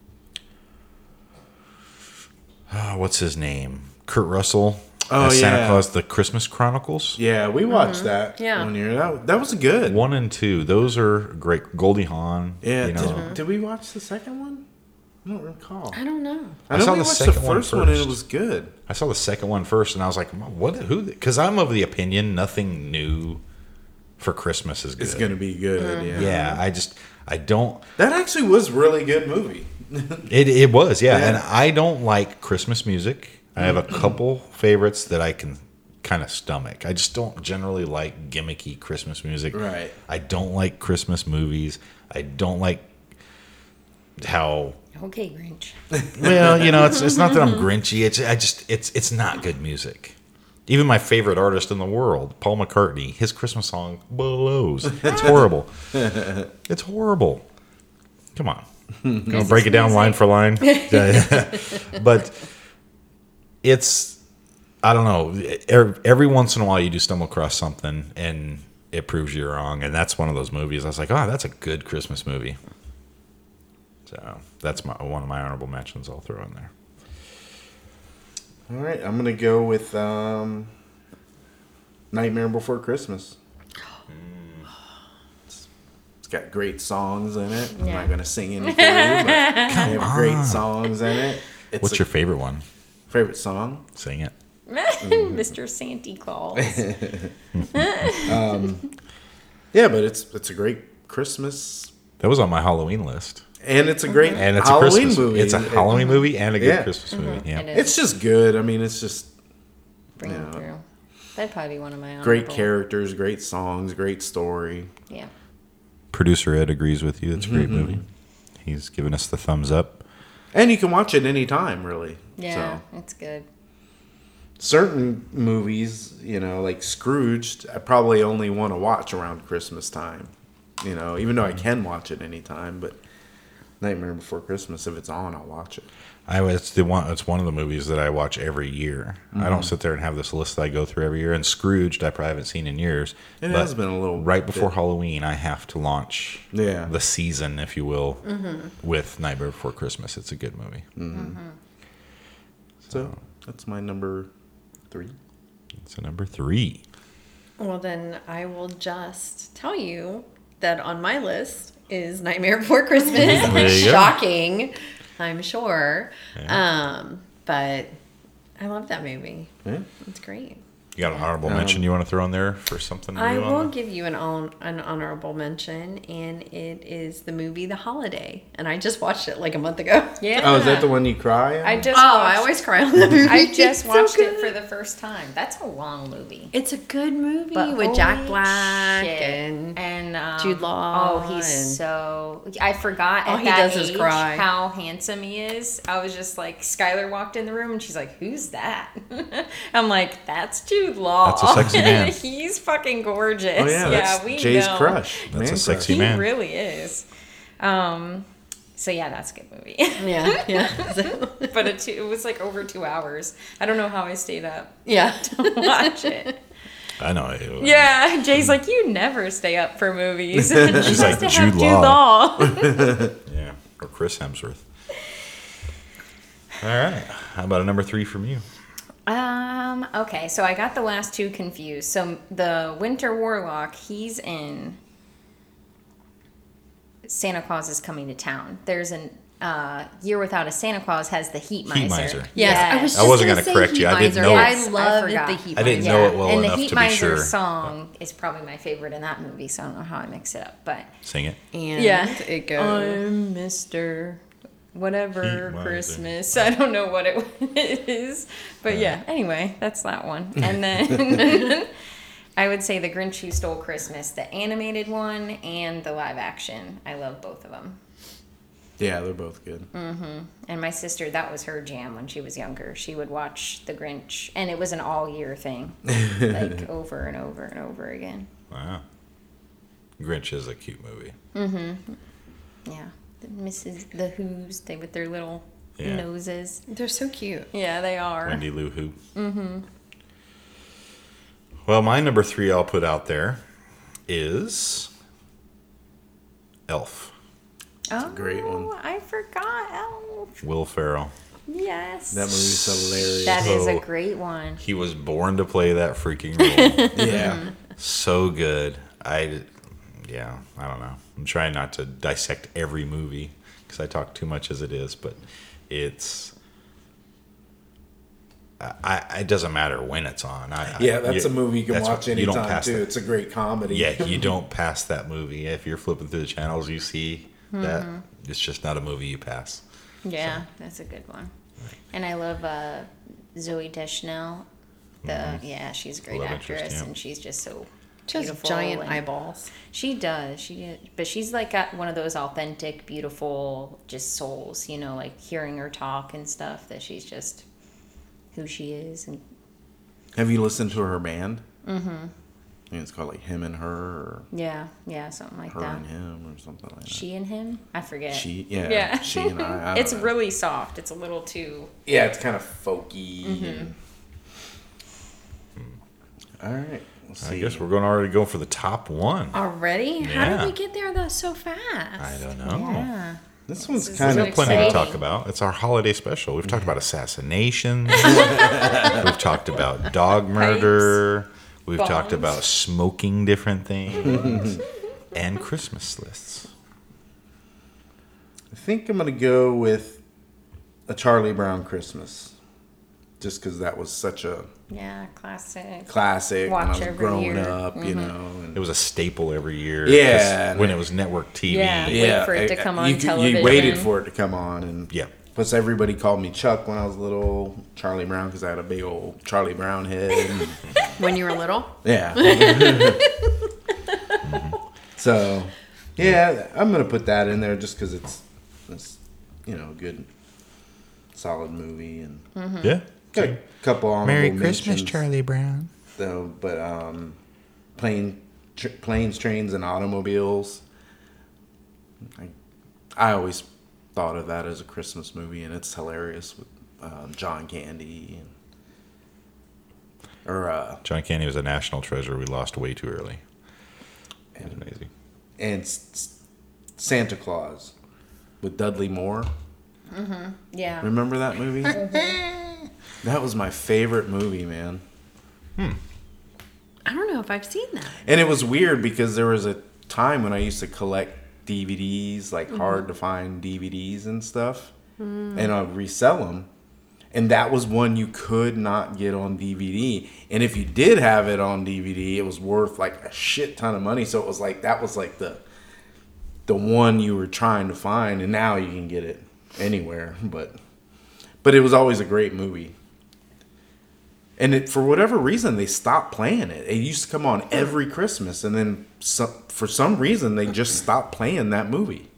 uh, what's his name, Kurt Russell. Oh, as Santa yeah. Claus: The Christmas Chronicles. Yeah, we watched that Mm-hmm. Yeah. one year. That, that was good. One and two, those are great. Goldie Hawn. Yeah. you know. did, did we watch the second one? I don't recall. I don't know. I, I know saw we the watched the second one first one, and it was good. I saw the second one first, and I was like, "What? Who?" Because I'm of the opinion nothing new for Christmas is good. It's gonna be good. Yeah. Yeah, I just I don't. That actually was really good movie. It it was yeah, Yeah. and I don't like Christmas music. I have a couple favorites that I can kind of stomach. I just don't generally like gimmicky Christmas music. Right. I don't like Christmas movies. I don't like how Okay, Grinch. well, you know, it's it's not that I'm grinchy. It's I just it's it's not good music. Even my favorite artist in the world, Paul McCartney, his Christmas song blows. It's horrible. it's horrible. Come on, gonna break it down line for line. But it's I don't know. Every, every once in a while, you do stumble across something and it proves you wrong, and that's one of those movies. I was like, oh, that's a good Christmas movie. So that's my one of my honorable mentions. I'll throw in there. All right, I'm gonna go with um, Nightmare Before Christmas. It's, it's got great songs in it. I'm Yeah. not gonna sing any for you, but they have great songs in it. It's What's a your favorite one? Favorite song? Sing it. Mm-hmm. Mr. Santa Claus. Um, yeah, but it's it's a great Christmas, That was on my Halloween list, and it's a great and it's a Halloween Christmas movie. It's a It- Halloween mm-hmm. movie and a good Yeah. Christmas movie. Mm-hmm. Yeah, It is. It's just good. I mean, it's just Bring Yeah. it through. That'd probably be one of my great characters, great songs, great story. Yeah. producer Ed agrees with you. It's a great Mm-hmm. movie. He's given us the thumbs up. And you can watch it anytime, really. Yeah, So. it's good. certain movies, you know, like Scrooged, I probably only want to watch around Christmas time. You know, even though I mm-hmm. can watch it anytime, but Nightmare Before Christmas, if it's on, I'll watch it. I it's the one. It's one of the movies that I watch every year. I Mm-hmm. don't sit there and have this list that I go through every year. And Scrooged, I probably haven't seen in years. It but has been a little right before bit. Halloween. I have to launch Yeah. the season, if you will, mm-hmm. with Nightmare Before Christmas. It's a good movie. Mm-hmm. Mm-hmm. So that's my number three. So number three. Well, then I will just tell you that on my list is Nightmare Before Christmas. Shocking. go. I'm sure. Um, but I love that movie. Yeah. It's great. You got an honorable Um, mention you want to throw in there for something? I new will the- give you an hon- an honorable mention, and it is the movie The Holiday, and I just watched it like a month ago. Yeah. Oh, is that the one you cry? on? I just Oh, watched, I always cry on the movie. I just It's watched so it for the first time. That's a long movie. It's a good movie But with Jack Black shit. and and um, Jude Law Oh, he's and- so. I forgot All at he that does is age cry. how handsome he is. I was just like, Skylar walked in the room and she's like, "Who's that?" I'm like, "That's Jude Law. That's a sexy man. he's fucking gorgeous. oh yeah, that's we Jay's know. crush. That's man a sexy He man. really is. Um, so yeah, that's a good movie. yeah, yeah, So- but it, it was like over two hours. I don't know how I stayed up yeah. to watch it. I know. it- Yeah, Jay's like, you never stay up for movies. She's like to have Jude Jude Law. Law. Yeah, or Chris Hemsworth. All right. How about a number three from you? Um. Okay, so I got the last two confused. So the Winter Warlock, he's in. Santa Claus is coming to town. There's an uh, Year Without a Santa Claus has the Heat Miser. Heat Miser. Yes, I was. I wasn't gonna gonna correct Heat you. I didn't Miser. know it. I Yes, I love the Heat Miser. I didn't know it well and enough the Heat to be Miser sure. song is probably my favorite in that movie, so I don't know how I mix it up, but Sing it. And yeah, it goes. I'm Mister whatever Heat Christmas. I don't know what it is, but yeah. Anyway, that's that one. And then I would say the Grinch Who Stole Christmas, the animated one and the live action. I love both of them. Yeah, they're both good. Mm-hmm. And my sister, that was her jam when she was younger. She would watch the Grinch, and it was an all year thing, like over and over and over again. Wow. Grinch is a cute movie. Mm-hmm. Yeah, the Mrs. the Who's they with their little Yeah. noses. They're so cute. Yeah, they are. Wendy Lou Who. Mm-hmm. Well, my number three I'll put out there is Elf. Oh, great one. I forgot Elf. Will Ferrell. Yes. That movie's hilarious. That is a great one. He was born to play that freaking role. yeah. so good. I, yeah, I don't know. I'm trying not to dissect every movie because I talk too much as it is, but it's. I, I, it doesn't matter when it's on. I, Yeah, that's you- a movie you can watch what- you don't anytime pass too. that. It's a great comedy. Yeah, you don't pass that movie. If you're flipping through the channels, you see that Mm-hmm. it's just not a movie you pass. Yeah, that's a good one. And I love uh, Zooey Deschanel. The yeah, she's a great Love interest, actress, yeah. and she's just so Just beautiful giant eyeballs. She does. She did, but she's like got one of those authentic, beautiful, just souls. You know, like hearing her talk and stuff. That she's just who she is, and Have you listened to her band? Mm-hmm. I think it's called like Him and Her or yeah, yeah, something like Her that. and Him or something like that. She and him. I forget. She, yeah, Yeah. she and I. I don't it's know. really soft. It's a little too. yeah, it's kind of folky. Mm-hmm. and- All right, let's I see. guess we're going to already go for the top one. Already? How did we get there that so fast? I don't know. Yeah. this one's is kind of have plenty to talk about. It's our holiday special. We've talked about assassinations. We've talked about dog murder. We've talked about smoking different things and Christmas lists. I think I'm gonna go with a Charlie Brown Christmas, just because that was such a Yeah, classic. classic when I Watch was every growing year. up, you mm-hmm. know. And It was a staple every year. Yeah, 'cause when it was network TV. Yeah. wait for it to come on you, could- You waited for it to come on, and Yeah. Plus, everybody called me Chuck when I was little. Charlie Brown because I had a big old Charlie Brown head. When you were little? yeah. so, yeah, I'm gonna put that in there just because it's, it's, you know, a good, solid movie and Yeah. Got a couple honorable Merry Christmas, mentions, Charlie Brown. Though, but um, plane, tr- planes, trains, and automobiles. I, I always thought of that as a Christmas movie, and it's hilarious with um, John Candy and or uh, John Candy was a national treasure we lost way too early. It was amazing. and S- S- Santa Claus with Dudley Moore. Mhm. Yeah. Remember that movie? That was my favorite movie, man. Hmm. I don't know if I've seen that. And it was weird because there was a time when I used to collect DVDs, like mm-hmm. hard to find DVDs and stuff, mm. and I'd resell them. And that was one you could not get on DVD. And if you did have it on DVD, it was worth like a shit ton of money. So it was like that was like the the one you were trying to find. And now you can get it anywhere. But but it was always a great movie. And it, for whatever reason, they stopped playing it. It used to come on every Christmas, and then some, for some reason, they just stopped playing that movie.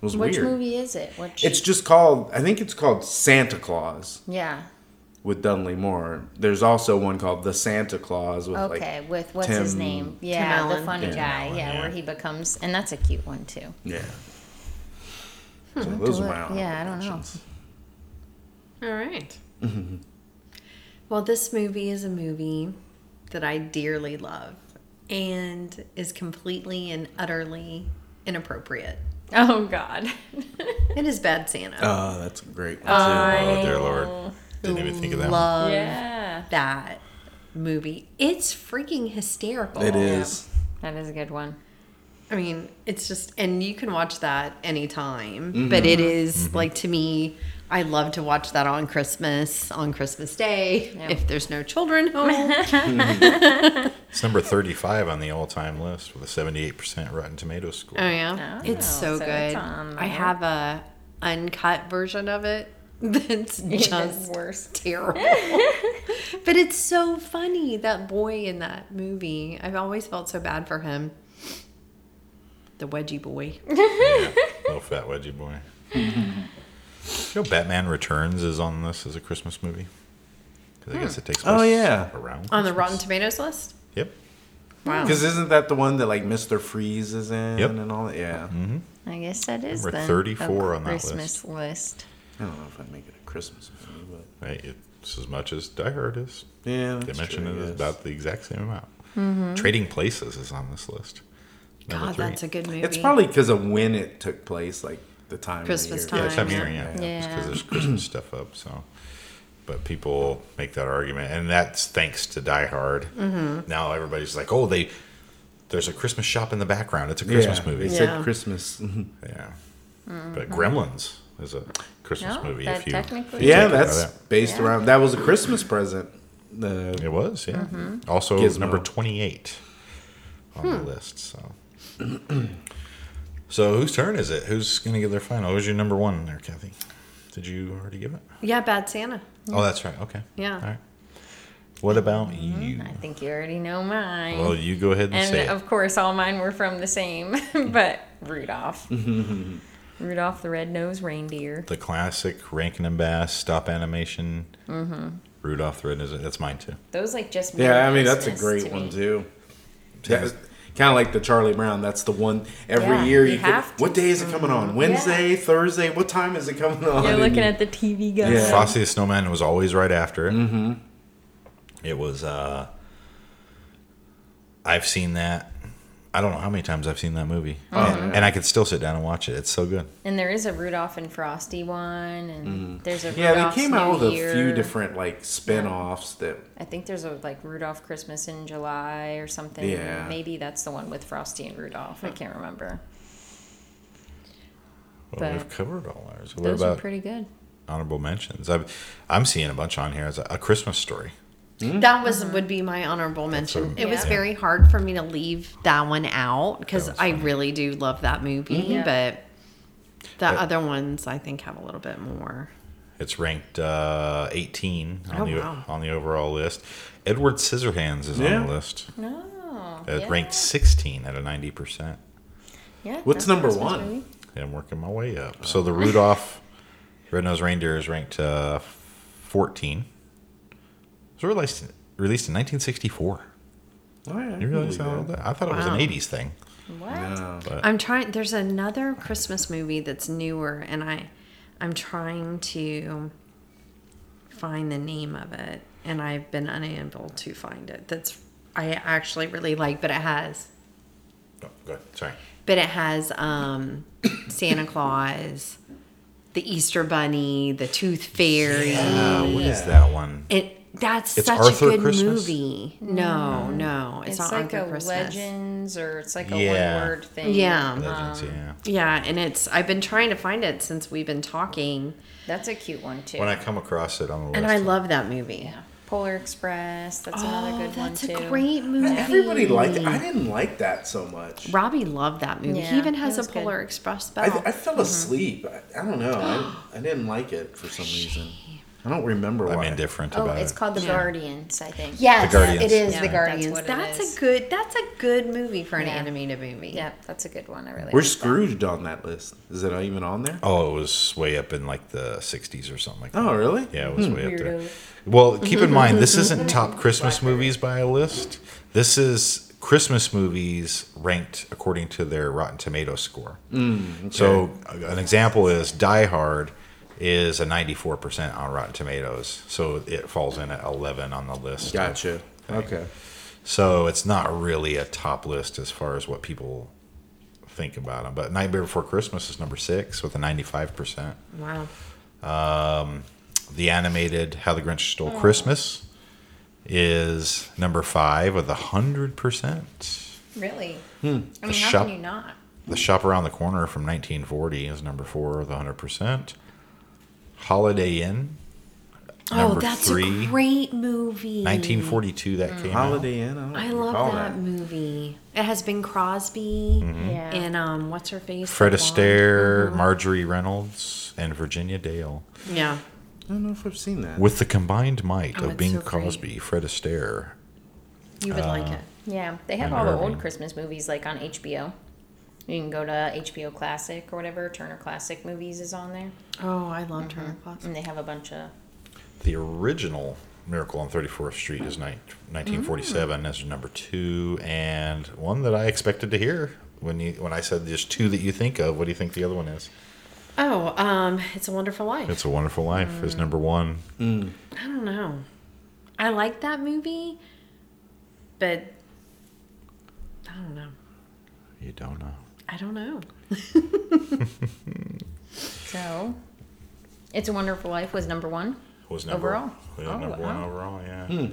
It was Which weird. movie is it? Which? It's just called, I think it's called Santa Claus yeah. with Dudley Moore. There's also one called The Santa Claus with Okay. like, with what's his name? Yeah, the Allen. funny Tim guy. Allen, yeah, yeah. where he becomes, and that's a cute one too. yeah. Hmm, so those are my. Yeah, I don't know. All right. Mm-hmm. Well, this movie is a movie that I dearly love and is completely and utterly inappropriate. Oh God. It is Bad Santa. Oh, that's a great one too. Oh, dear Lord. Didn't even think of that one. Love yeah. that movie. It's freaking hysterical. it is. That is a good one. I mean, it's just, and you can watch that anytime. Mm-hmm. But it is, like, to me, I love to watch that on Christmas, on Christmas Day, Yep. if there's no children home. It's number 35 on the all time list with a 78% Rotten Tomatoes score. Oh yeah, Oh, it's so, so good. it's I have a uncut version of it that's just worse. terrible. but it's so funny that boy in that movie. I've always felt so bad for him. The wedgie boy. Yeah, little fat wedgie boy. You know, Batman Returns is on this as a Christmas movie. 'Cause I guess hmm. it takes place Oh, yeah. around On the Christmas. Rotten Tomatoes list? Yep. Wow. Because isn't that the one that like Mr. Freeze is in Yep. and all that? Yeah. Mm-hmm. I guess that is Number then 34 on that Christmas list. I don't know if I'd make it a Christmas movie, but Right, it's as much as Die Hard is. yeah, They that's mentioned true, I it is guess. about the exact same amount. Mm-hmm. Trading Places is on this list. Number God, three. that's a good movie. It's probably because of when it took place. Like the time. Christmas of the year. Yeah, time, time of yeah. year, yeah. Yeah. Because there's Christmas stuff up, so. But people make that argument, and that's thanks to Die Hard. Mm-hmm. Now everybody's like, "Oh, they there's a Christmas shop in the background. It's a Christmas yeah, movie." They Yeah. said Christmas. Yeah. But Gremlins is a Christmas Mm-hmm. No, movie. that if you technically- you yeah, take it by that's that. based Yeah. around. That was a Christmas present. The It was, yeah. Mm-hmm. Also, Gizmo. number 28 on Hmm. the list. So, so whose turn is it? Who's going to give their final? Who's your number one there, Kathy? Did you already give it? Yeah, Bad Santa. Oh, that's right. Okay. Yeah. All right. What about you? I think you already know mine. Well, you go ahead and, and say it. of course, all mine were from the same, but Rudolph. Rudolph the Red-Nosed Reindeer. the classic Rankin and Bass stop animation. Mm-hmm. Rudolph the Red Nose. That's mine too. Those like just yeah, I mean that's a great to one me. too. Kind of like the Charlie Brown. That's the one every Yeah, year you you, can- have to. What day is it coming on? Wednesday, Thursday? What time is it coming on? You're looking you- at the TV guide. Yeah. Frosty the Snowman was always right after it. Mm-hmm. It was. uh I've seen that. I don't know how many times I've seen that movie, and, and I could still sit down and watch it. It's so good. And there is a Rudolph and Frosty one, and there's a Mm-hmm. Yeah, Rudolph's they came out New with a few different like spin-offs that I think there's a like Rudolph Christmas in July or something. Yeah. Maybe that's the one with Frosty and Rudolph. I can't remember. Well, But we've covered all ours. What Those are pretty good. honorable mentions? I've, I'm seeing a bunch on here as a, a Christmas story. That was would be my honorable mention. a- it was Yeah. very hard for me to leave that one out because I really do love that movie, Yeah. but the Yeah. other ones I think have a little bit more. It's ranked uh, 18 on Oh, the wow. on the overall list. Edward Scissorhands is Yeah. on the list. No. It yeah. ranked 16 at a 90 percent. Yeah. What's number one? movie. I'm working my way up. So the Rudolph Red-Nosed Reindeer is ranked uh, 14. It was released released in 1964. Oh, yeah, I You realize how old that? I thought it was an 80s thing. What? that. No. I'm trying. There's another Christmas movie that's newer, and I, I'm trying to find the name of it, and I've been unable to find it. That's I actually really like, but it has, oh, go ahead. Sorry. but it has um, Santa Claus, the Easter Bunny, the Tooth Fairy. Uh, what is that one? It that's It's such Arthur a good Christmas? movie. No, no, it's, It's, not like Arthur a Christmas. legends or it's like a Yeah. one word thing. Yeah. Legends, Um, yeah. Yeah, and it's I've been trying to find it since we've been talking, That's a cute one too. When I come across it on the list. and I love that movie. yeah. Polar Express. That's another good one Oh, that's too. a great movie. Everybody liked it. I didn't like that so much. Robbie loved that movie. Yeah, he even has a was good. Polar Express I. I fell asleep. I, I don't know. I, I didn't like it for some reason. I don't remember why. I'm why. indifferent Oh, about it's it. called The Yeah. Guardians, I think. yes, The Guardians. it is Yeah, the that's Guardians. what it That's, is. a good. That's a good movie for an Yeah. animated movie. Yep, that's a good one. I really We're like that. Scrooged on that list. Is it even on there? Oh, it was way up in like the 60s or something like that. Oh, really? Yeah, it was hmm. way up there. Weirdo. Well, keep in mind, this isn't top Christmas movies by a list. This is Christmas movies ranked according to their Rotten Tomato score. Mm, so, an example is Die Hard is a 94% on Rotten Tomatoes. So, it falls in at 11 on the list. Gotcha. Okay. So, it's not really a top list as far as what people think about them. But Nightmare Before Christmas is number six with a 95%. Wow. The animated How the Grinch Stole Christmas is number five with a hundred percent. Really? Hmm. I mean, how shop- can you not? The Shop Around the Corner from 1940 is number four with a hundred percent. Holiday Inn, Oh, that's three. a great movie. 1942 that mm. came out. Holiday Inn. I, don't I love recall that, movie. It has Bing Crosby mm-hmm. Yeah. and um, what's her face? Fred The blonde. Astaire, mm-hmm. Marjorie Reynolds, and Virginia Dale. Yeah. I don't know if I've seen that. With the combined might Oh, of it's Bing so great. Fred Astaire. You would like uh, it. Yeah, they have And all the old Christmas movies like on HBO. You can go to HBO Classic or whatever. Turner Classic Movies is on there, Oh, I love Turner mm-hmm. Classic. and they have a bunch of. The original Miracle on 34th Street is ni- 1947 as number two, and one that I expected to hear when you when I said there's two that you think of. What do you think the other one is? Oh, um, It's a Wonderful Life. It's a Wonderful Life is mm. number one. Mm. I don't know. I like that movie, but I don't know. You don't know. I don't know. So, It's a Wonderful Life was number one. was number Overall? Yeah, Oh, number one overall. Yeah.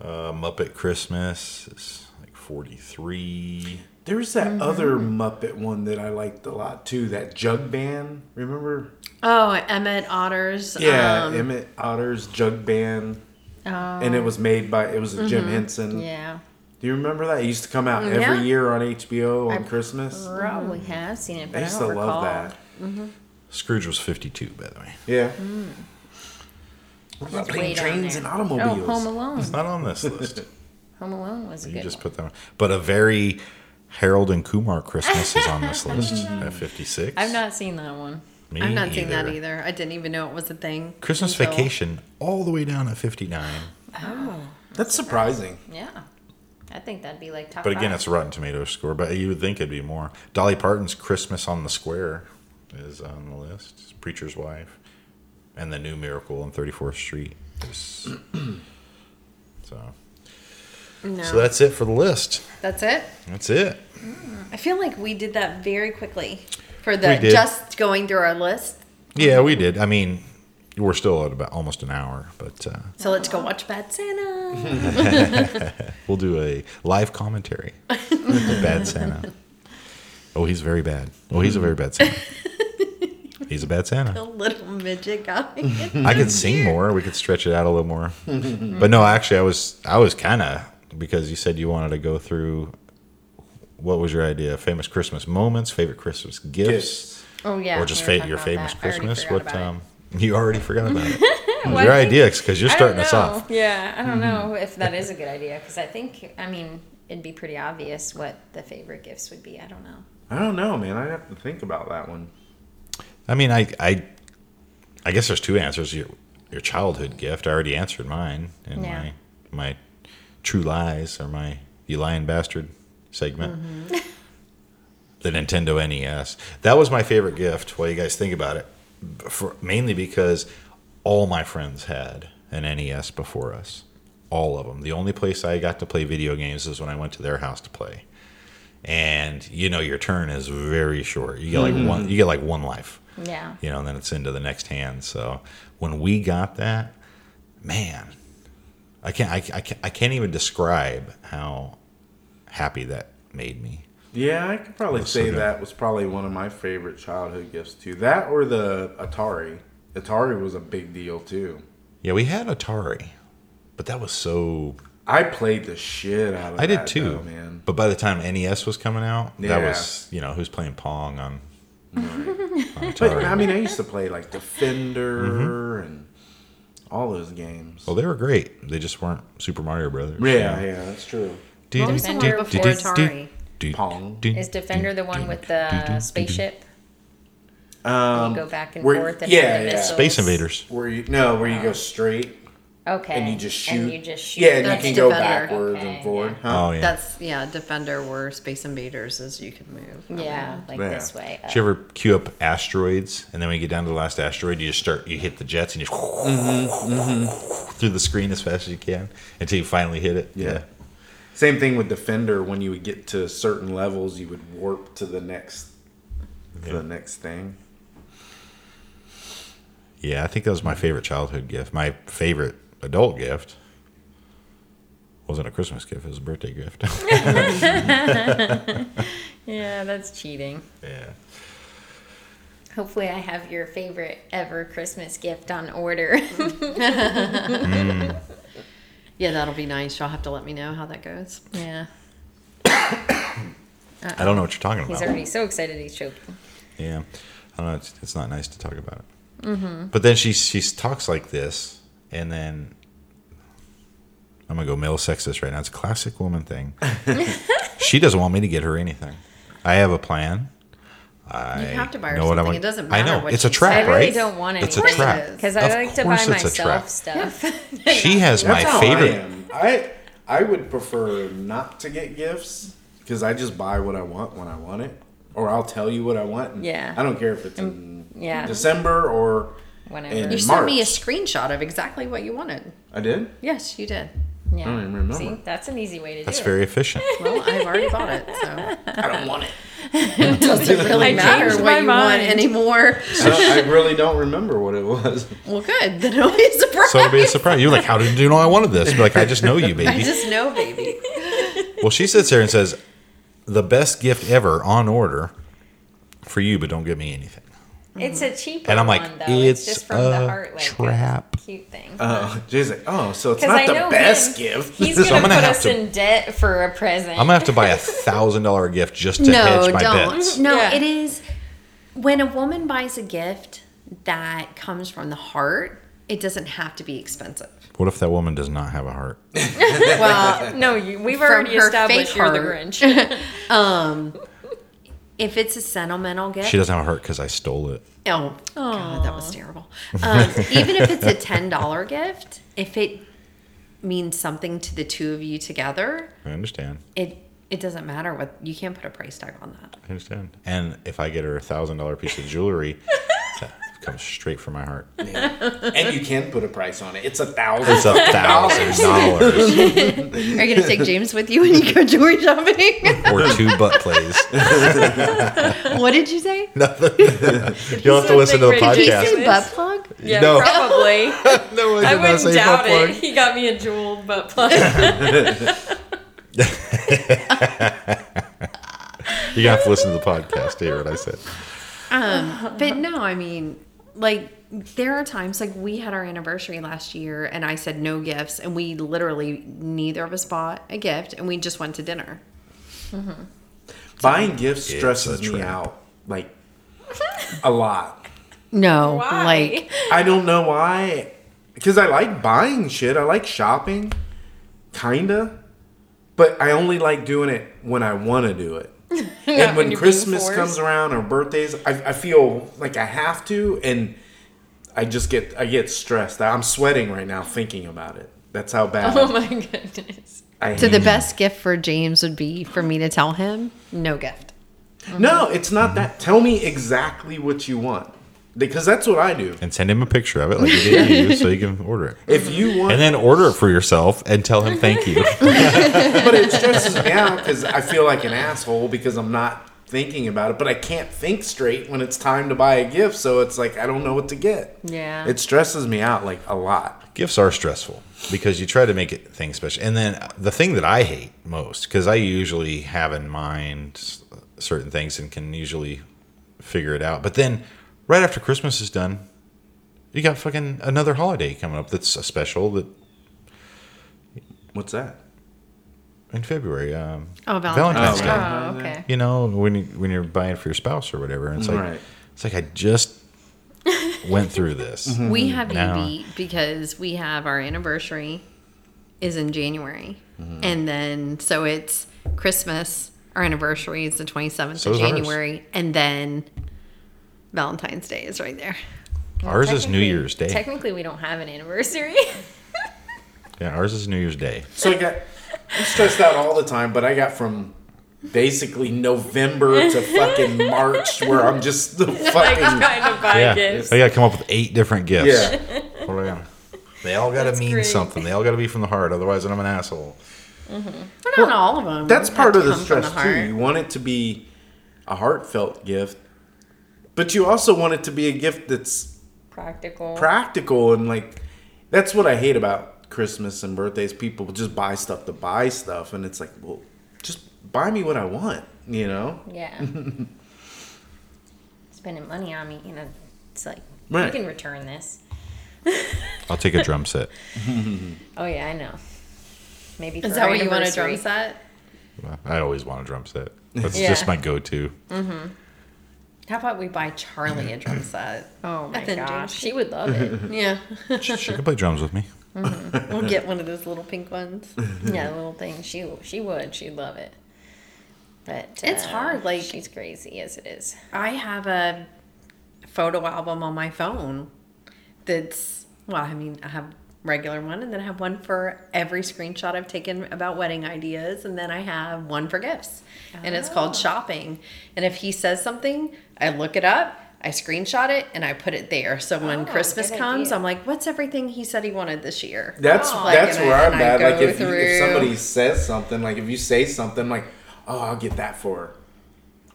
Uh, Muppet Christmas is like forty three. There's that Mm-hmm. other Muppet one that I liked a lot too. That Jug Band, remember? Oh, Emmett Otters. Yeah, um, Emmett Otter's Jug Band, Oh, and it was made by it was a Jim Henson. yeah. Do you remember that? It used to come out mm, every year on HBO on Christmas. Probably have seen it, but I I, used don't to recall. love that. Mm-hmm. Scrooge was fifty two, by the way. Yeah. Hmm. What about It's plane, trains, and oh, automobiles? Oh, Home Alone. It's not on this list. Home Alone was a You good just one. put them, but a very Harold and Kumar Christmas is on this list mm-hmm. at fifty six. I've not seen that one. Me I've not seen that either. I didn't even know it was a thing. Christmas until- Vacation all the way down at fifty nine. Oh. That's surprising. Yeah. I think that'd be like top But again, five. it's a Rotten Tomatoes score. But you would think it'd be more. Dolly Parton's "Christmas on the Square" is on the list. Preacher's Wife, and the New Miracle on Thirty Fourth Street. so, No. so that's it for the list. That's it. That's it. Mm, I feel like we did that very quickly for the just going through our list. Yeah, we did. I mean, we're still at about almost an hour, but uh, So let's go watch Bad Santa. we'll do a live commentary. Bad Santa. Oh, he's very bad. Oh, he's a very bad Santa. He's a bad Santa. the little midget guy. I could sing more. We could stretch it out a little more. but no, actually, I was I was kind of because you said you wanted to go through. What was your idea? Famous Christmas moments, favorite Christmas gifts, Gifts. oh yeah. or just we fa- your famous that. Christmas? forgot What about it. um, you already forgot about it. Well, your I think- idea because you're starting us off. Mm-hmm. Yeah, I don't know if that is a good idea because I think I mean it'd be pretty obvious what the favorite gifts would be. I don't know. I don't know, man. I'd have to think about that one. I mean, I I I guess there's two answers. Your your childhood gift. I already answered mine in Yeah. my my true lies or my you lying bastard segment. Mm-hmm. the Nintendo NES. That was my favorite gift. While you guys think about it, for mainly because all my friends had an NES before us. All of them. The only place I got to play video games is when I went to their house to play. And you know your turn is very short. You get like mm-hmm. one you get like one life Yeah. you know, and then it's into the next hand. So when we got that, man, I can't, I, I can't, I can't even describe how happy that made me. Yeah, I could probably That's so say good. that was probably one of my favorite childhood gifts too. That or the Atari. Atari was a big deal too. Yeah, we had Atari, but that was so. I played the shit out of I did too, though, man. But by the time NES was coming out, that was you know who's playing Pong on. on But I mean, I used to play like Defender mm-hmm. and all those games. well, they were great. They just weren't Super Mario Brothers. yeah, yeah, that's true. What was the one before Atari? Pong. Is Defender the one with the spaceship? Um, you go back and where- forth and yeah, yeah. Space Invaders? Where you no, where you go straight Okay. and you just shoot. And you just shoot. Yeah, and That's you can go backwards Okay, and forward. yeah. Huh? Oh yeah. That's yeah, Defender where Space Invaders is you can move. Yeah, like Yeah. this way. Did you ever queue up asteroids, and then when you get down to the last asteroid, you just start, you hit the jets, and you just through the screen as fast as you can until you finally hit it. Yeah. Same thing with Defender. When you would get to certain levels, you would warp to the next, Yeah. the next thing. Yeah, I think that was my favorite childhood gift. My favorite adult gift wasn't a Christmas gift; it was a birthday gift. Yeah, that's cheating. yeah. Hopefully, I have your favorite ever Christmas gift on order. Mm. Yeah, that'll be nice. You'll have to let me know how that goes. yeah. I don't know what you're talking about. He's already so excited he's choking. Yeah, I don't know. It's, it's not nice to talk about it. Mm-hmm. But then she she talks like this, and then I'm gonna go male sexist right now. It's a classic woman thing. she doesn't want me to get her anything. I have a plan. I You have to buy her know what I something. want. It doesn't matter. I matter know what it's a she trap, I says. really don't want It's a anything. trap. Because I Of like to buy course it's a trap. myself stuff. She has my That's how favorite. I am. I I would prefer not to get gifts because I just buy what I want when I want it, or I'll tell you what I want. and Yeah. I don't care if it's in yeah. December or Whenever. in You sent me a screenshot of exactly what you wanted. I did. Yes, you did. Yeah. I don't even remember. See, that's an easy way to That's do it. That's very efficient. Well, I've already bought it, so I don't want it. It doesn't really I matter what my you want anymore. I, I really don't remember what it was. Well, good. Then it'll be a surprise. So it'll be a surprise. You're like, how did you know I wanted this? Be like, I just know you, baby. I baby. just know, baby. Well, she sits there and says, the best gift ever on order for you, but don't give me anything. Mm-hmm. It's a cheaper And I'm like, one, though. It's, it's just from the a heart, like trap. Cute thing. Oh, Jay's like, oh, so it's not I the best him. gift. He's gonna, I'm gonna put have us to- in debt for a present. I'm gonna have to buy a thousand dollar gift just to no, hedge my don't. bets. No, Yeah. it is when a woman buys a gift that comes from the heart. It doesn't have to be expensive. What if that woman does not have a heart? Well, no, you, we've From already established fake you're the heart. Grinch. Um, if it's a sentimental gift, She doesn't have a heart because I stole it. Oh, God, that was terrible. Um, even if it's a $10 gift, if it means something to the two of you together, I understand. it it doesn't matter what you can't put a price tag on that. I understand. And if I get her a thousand dollar piece of jewelry, that comes straight from my heart. and you can put a price on it. It's a thousand. It's a thousand dollars Are you going to take James with you when you go jewelry shopping? or two butt plays. what did you say? Nothing. You'll have to listen to the Did you Did you podcast. say butt plug? Yeah, No. probably. no, I I wouldn't say doubt it. He got me a jeweled butt plug. You have to listen to the podcast to hear what I said. Um, but no, I mean, like there are times like we had our anniversary last year, and I said no gifts, and we literally neither of us bought a gift, and we just went to dinner. Mm-hmm. Buying gifts stresses me out like a lot. No, Why? like I don't know why. Because I like buying shit. I like shopping, kinda. But I only like doing it when I want to do it. and when when Christmas comes around or birthdays, I, I feel like I have to, and I just get I get stressed. I'm sweating right now thinking about it. That's how bad. oh my goodness. I so hate the it. best gift for James would be for me to tell him no gift. No, it's not that. Tell me exactly what you want, because that's what I do. And send him a picture of it like you did you so you can order it. If you want, And then order it for yourself and tell him thank you. but it stresses me out because I feel like an asshole because I'm not thinking about it. But I can't think straight when it's time to buy a gift, so it's like I don't know what to get. Yeah. It stresses me out like a lot. Gifts are stressful because you try to make it things special. And then the thing that I hate most, because I usually have in mind certain things and can usually figure it out. But then right after Christmas is done, you got fucking another holiday coming up that's a special that What's that? in February. Um, Oh, Valentine's Oh, Day. okay. Oh, okay. You know, when you, when you're buying for your spouse or whatever, and it's like Right. it's like I just went through this. We have Now- you beat because we have our anniversary is in January, and then so it's Christmas. Our anniversary is the twenty seventh So of is ours. January, and then Valentine's Day is right there. Ours is New Year's Day. Technically, we don't have an anniversary. Yeah, ours is New Year's Day. So I got I'm stressed out all the time, but I got from basically November to fucking March where I'm just the like fucking trying to buy Yeah, gifts. I got to come up with eight different gifts. yeah. Oh, what are They all got to mean great. something. They all got to be from the heart. Otherwise, I'm an asshole. Mm-hmm. But not all of them. That's part of the stress the too. You want it to be a heartfelt gift, but you also want it to be a gift that's Practical. practical and like that's what I hate about Christmas and birthdays. People just buy stuff to buy stuff, and it's like, well, just buy me what I want, you know? yeah. Spending money on me, you know, it's like Right. you can return this. I'll take a drum set. Oh yeah, I know. Maybe Is that what you want a drum set? I always want a drum set. That's Yeah. just my go-to. Mm-hmm. How about we buy Charlie a drum set? Oh my And then gosh, she would love it. Yeah, She, she can play drums with me. we'll get one of those little pink ones. yeah, the little thing. She she would. She'd love it. But It's uh, hard, like- she's crazy as it is. I have a photo album on my phone that's well, I mean, I have regular one and then I have one for every screenshot I've taken about wedding ideas and then I have one for gifts. And it's called ah. shopping. And if he says something, I look it up, I screenshot it and I put it there. So when Oh, Christmas comes, idea. I'm like, what's everything he said he wanted this year? That's Like, that's and I- where I'm at. Like go if, you, if somebody says something, like if you say something, like, oh, I'll get that for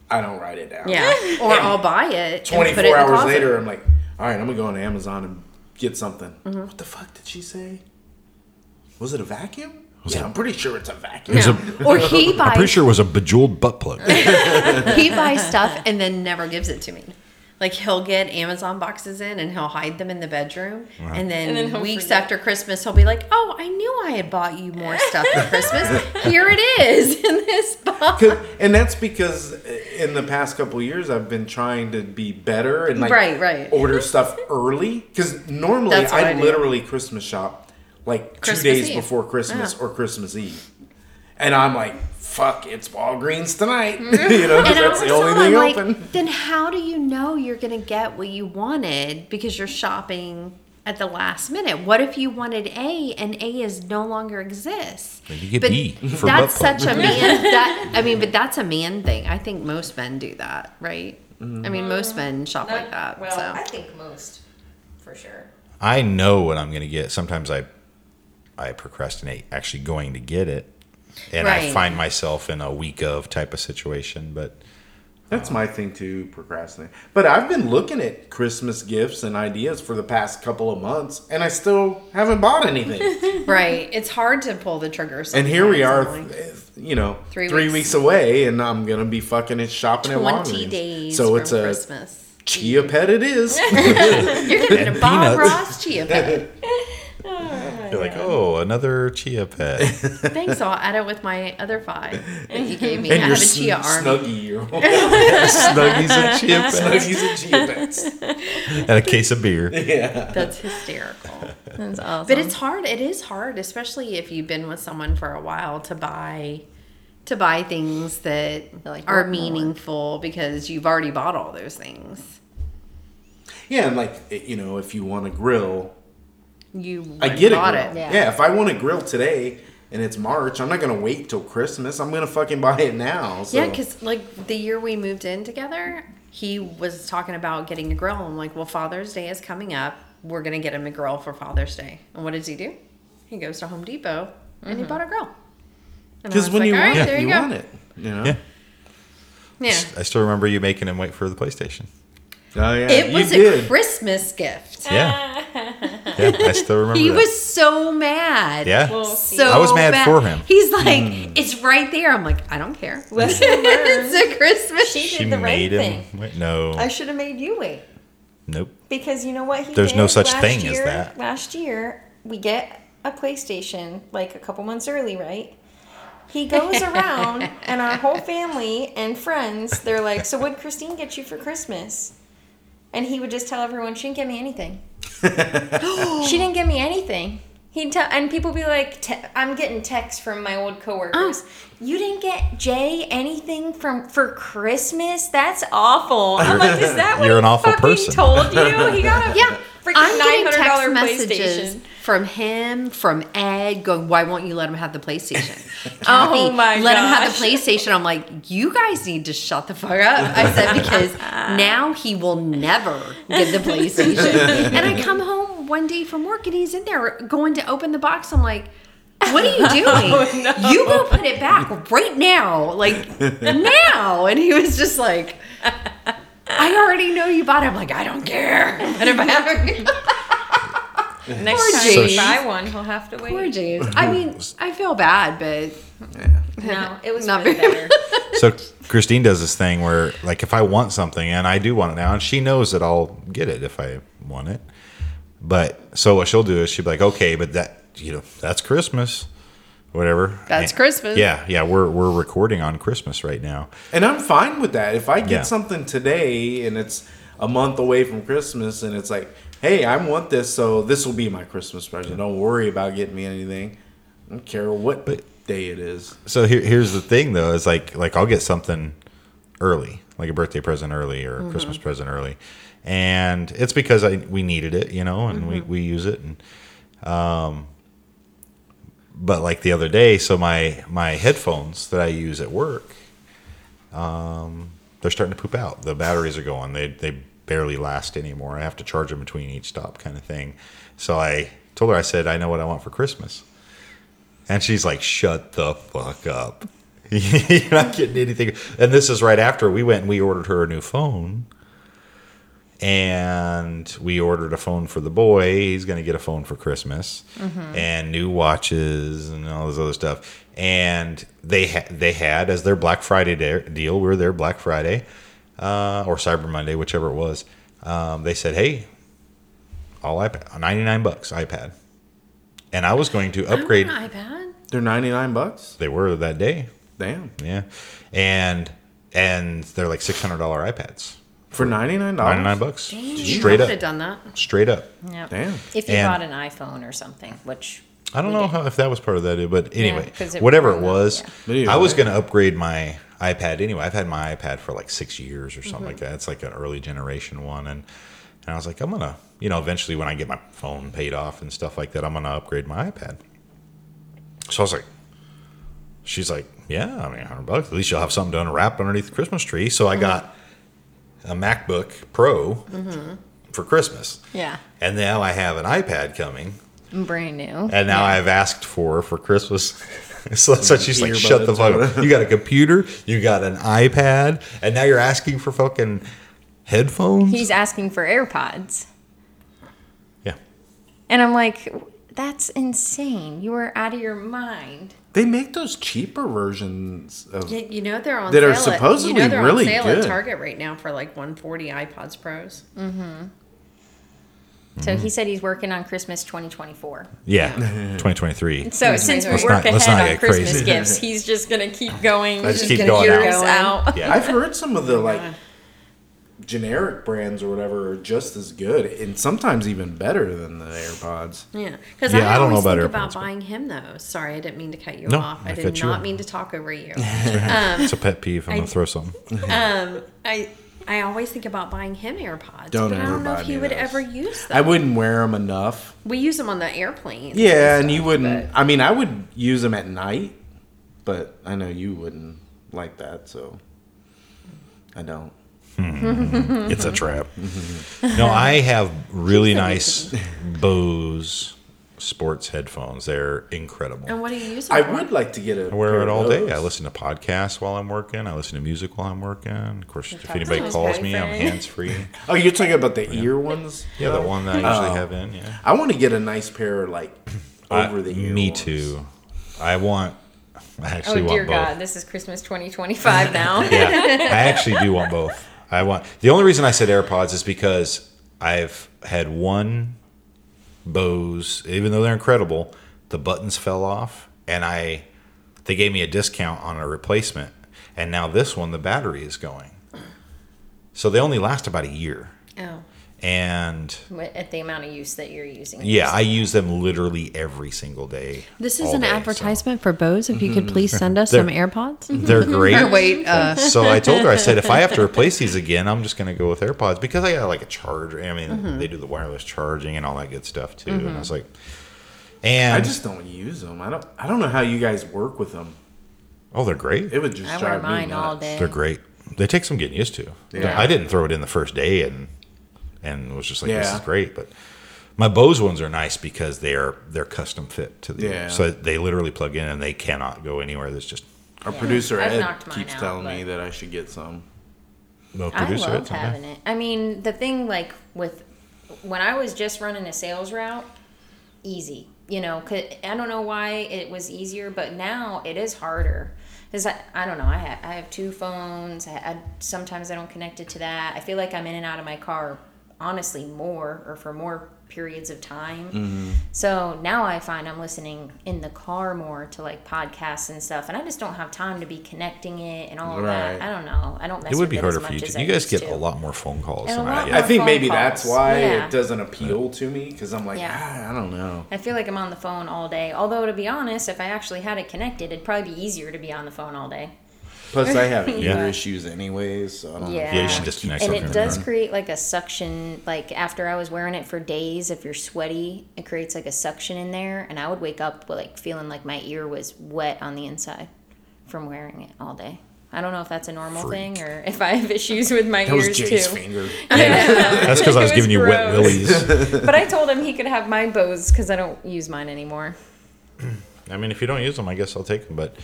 I don't write it down. Yeah. Or I'll buy it. and put it 24 in the hours later, I'm like, all right, I'm gonna go on Amazon and get something. Mm-hmm. What the fuck did she say? Was it a vacuum? Was yeah, it- I'm pretty sure it's a vacuum. It was Yeah. a- Or he buys. I'm pretty sure it was a bejeweled butt plug. he buys stuff and then never gives it to me. Like he'll get Amazon boxes in and he'll hide them in the bedroom, and then, And then weeks forget. after Christmas he'll be like, "Oh, I knew I had bought you more stuff for Christmas. Here it is in this box." and that's because in the past couple of years I've been trying to be better and like Right, right. order stuff early because normally That's what I, I do. literally Christmas shop like two days Eve. before Christmas Yeah. or Christmas Eve, and I'm like, "Fuck, it's Walgreens tonight," you know, 'cause And that's the only tell thing like, open. then how do you know you're gonna get what you wanted because you're shopping at the last minute? What if you wanted A and A is no longer exists? Then you get But B for that's butt such a man. That I mean, but that's a man thing. I think most men do that, right? Mm-hmm. I mean, most men shop like that. Well, so I think most, for sure. I know what I'm going to get. Sometimes I I procrastinate actually going to get it, and I find myself in a week of type of situation. But That's um, my thing to procrastinate. But I've been looking at Christmas gifts and ideas for the past couple of months, and I still haven't bought anything. right, it's hard to pull the trigger. and here we are, sometimes, eh, you know, Three three, weeks. weeks. away, and I'm gonna be fucking it shopping at Twenty Walgreens. days. So from it's a Christmas. chia pet. It is. You're gonna get a Bob peanuts. Ross chia pet. you're like, oh, another chia pet. Thanks, I'll add it with my other five that you gave me. and I your have a chia sn- army. snuggie, your Snuggies and chia pets, snuggies and chia pets. and a case of beer. Yeah. That's hysterical. That's awesome. But it's hard. It is hard, especially if you've been with someone for a while to buy to buy things that Like, are what more? meaningful because you've already bought all those things. Yeah, and like eh, you know, if you want to grill, You I get a grill. it. Yeah. Yeah. if I want to grill today and it's March, I'm not gonna wait till Christmas. I'm gonna fucking buy it now. So. Yeah, because like the year we moved in together, he was talking about getting a grill. I'm like, well, Father's Day is coming up. We're gonna get him a grill for Father's Day. And what does he do? He goes to Home Depot and he mm-hmm. bought a grill. And I because was when like, you want right, it, there you, go." want it. You know. Yeah. Yeah. I still remember you making him wait for the PlayStation. Oh yeah. It you was a did. Christmas gift. Yeah, yeah, I still remember. He that. was so mad. Yeah, So I was mad for him. He's like, hmm. it's right there. I'm like, I don't care. It's a Christmas. She she did the right him. thing. Wait, no, I should have made you wait. nope. Because you know what he There's did no such last thing as that. Last year, we get a PlayStation like a couple months early, right? He goes around and our whole family and friends, they're like, So what Christine get you for Christmas? And he would just tell everyone, She didn't get me anything. she didn't get me anything. He'd tell, and people be like, te- I'm getting texts from my old coworkers. Oh. You didn't get Jay anything from for Christmas? That's awful. I'm like, is that what You're he an awful fucking person. told you? He got a Yeah. freaking I'm nine getting text messages PlayStation. From him, from Ed, going, "Why won't you let him have the PlayStation?" Oh Kathy, my let him have the PlayStation. I'm like, you guys need to shut the fuck up. I said because now he will never get the PlayStation. and I come home one day from work and he's in there going to open the box. I'm like. What are you oh, doing? You go put it back right now, like now. And he was just like, I already know you bought it. I'm like, I don't care. If I Next Poor time James. you buy one, he'll have to wait. Poor James. I mean, I feel bad, but No, it was Not really very- better. So Christine does this thing where, like, if I want something and I do want it now, and she knows that I'll get it if I want it. But so what she'll do is she'll be like, okay, but that you know that's Christmas, whatever. That's And- Christmas. Yeah, yeah. We're we're recording on Christmas right now. And I'm fine with that. If I get Yeah. something today and it's a month away from Christmas and it's like, hey, I want this, so this will be my Christmas present. Don't worry about getting me anything. I don't care what day it is. So here, here's the thing though, is like like I'll get something early, like a birthday present early or a Christmas present early, and it's because I we needed it, you know, and we we use it, and um, but like the other day, so my my headphones that I use at work, um, they're starting to poop out. The batteries are going. They they barely last anymore. I have to charge them between each stop, kind of thing. So I told her, I said, I know what I want for Christmas. And she's like, "Shut the fuck up." You're not getting anything. And this is right after we went and we ordered her a new phone. And we ordered a phone for the boy. He's going to get a phone for Christmas mm-hmm. and new watches and all this other stuff. And they ha- they had as their Black Friday de- deal. We were there Black Friday uh, or Cyber Monday, whichever it was. Um, they said, "Hey, all iPad, ninety nine bucks iPad." And I was going to upgrade. I want an iPad. They're ninety nine bucks. They were that day. Damn. Yeah, and and they're like six hundred dollar iPads, For ninety nine dollars. ninety nine bucks, Dang, straight I up, would have done that. straight up. Yeah. Damn. If you And- bought an iPhone or something, which I don't know did. how if that was part of that, but anyway, 'cause it whatever it was, yeah. I was going to upgrade my iPad anyway. I've had my iPad for like six years or something Mm-hmm. like that. It's like an early generation one, and and I was like, I'm gonna, you know, eventually when I get my phone paid off and stuff like that, I'm gonna upgrade my iPad. So I was like, she's like, yeah, I mean, hundred bucks. At least you'll have something to wrapped underneath the Christmas tree. So Mm-hmm. I got a MacBook Pro for Christmas. yeah, And now I have an iPad coming brand new. and now Yeah. I've asked for for Christmas. so that's why she's like, "Shut the fuck up! You got a computer, you got an iPad, and now you're asking for fucking headphones." He's asking for AirPods, yeah, and I'm like, that's insane. You are out of your mind. They make those cheaper versions of. Yeah, you know they're on That sale are at- supposedly you know they're really on sale good. at Target right now for like 140 iPods Pros. Mm-hmm. So Mm-hmm. he said he's working on Christmas 2024. yeah, 2023. So since we Let's work not- let's ahead not on get Christmas crazy. gifts, he's just gonna keep going. Let's just keep gonna going years out. out. Yeah, I've heard some of the like generic brands or whatever are just as good and sometimes even better than the AirPods. Yeah, because Yeah, I, I don't know always about think about AirPods, but- buying him those. Sorry, I didn't mean to cut you No, off. I, I did cut you not off. mean to talk over you. it's a pet peeve. I'm gonna throw something. um, I I always think about buying him AirPods, Don't but I ever don't know buy if he would those. ever use them. I wouldn't wear them enough. we use them on the airplane. Yeah, and you wouldn't. but- I mean, I would use them at night, but I know you wouldn't like that, so I don't. Hmm. It's a trap. no, I have really nice Bose sports headphones. They're incredible. And what do you use them I for? would like to get a. I wear pair it all day. I listen to podcasts while I'm working. I listen to music while I'm working. Of course, if anybody calls me, I'm hands free. Oh, you're talking about the ear ones? Yeah, the one that I usually Oh. have in. Yeah, I want to get a nice pair, like over I- the ear. Me ones. too. I want. I actually Oh actually dear want God, both. this is Christmas 2025 now. Yeah, I actually do want both. I want. The only reason I said AirPods is because I've had one Bose, even though they're incredible, the buttons fell off, and I they gave me a discount on a replacement, and now this one the battery is going. So they only last about a year, Oh, and At the amount of use that you're using. Yeah, I use them literally every single day. this is an day, so- advertisement for Bose. If you could please send us some AirPods. They're great. Or wait, uh, so I told her, I said, if I have to replace these again, I'm just going to go with AirPods because I got like a charger. I mean, Mm-hmm. they do the wireless charging and all that good stuff too. And I was like, and I just don't use them. I don't. I don't know how you guys work with them. oh, they're great. It would just I wear drive mine me all nuts. day. They're great. They take some getting used to. Yeah. I didn't throw it in the first day and and was just like, this is great. But my Bose ones are nice because they are they're custom fit to the Yeah. so they literally plug in and they cannot go anywhere. There's just Our producer I've Ed keeps out, telling me that I should get some. no I producer. love it's okay. having it. I mean, the thing like with when I was just running a sales route, easy. You know, 'cause I don't know why it was easier, but now it is harder. Cause I, I don't know. I have, I have two phones. I, I sometimes I don't connect it to that. I feel like I'm in and out of my car, honestly, more or for more periods of time. Mm-hmm. So now I find I'm listening in the car more to like podcasts and stuff, and I just don't have time to be connecting it and all of that. I don't know. I don't. Mess It would with be as harder for you. To, you guys get to. a lot more phone calls And than I get. I think maybe calls. that's why Yeah. it doesn't appeal to me because I'm like, Yeah. ah, I don't know. I feel like I'm on the phone all day. Although to be honest, if I actually had it connected, it'd probably be easier to be on the phone all day. Plus, I have ear Yeah. issues anyways, so I don't. Yeah. Yeah, you should disconnect And it does your- create like a suction. Like after I was wearing it for days, if you're sweaty, it creates like a suction in there, and I would wake up with, like feeling like my ear was wet on the inside from wearing it all day. I don't know if that's a normal Freak. thing or if I have issues with my That was ears Jay's too. finger. That's because I was It giving you wet gross. willies. But I told him he could have my Bose because I don't use mine anymore. I mean, if you don't use them, I guess I'll take them. But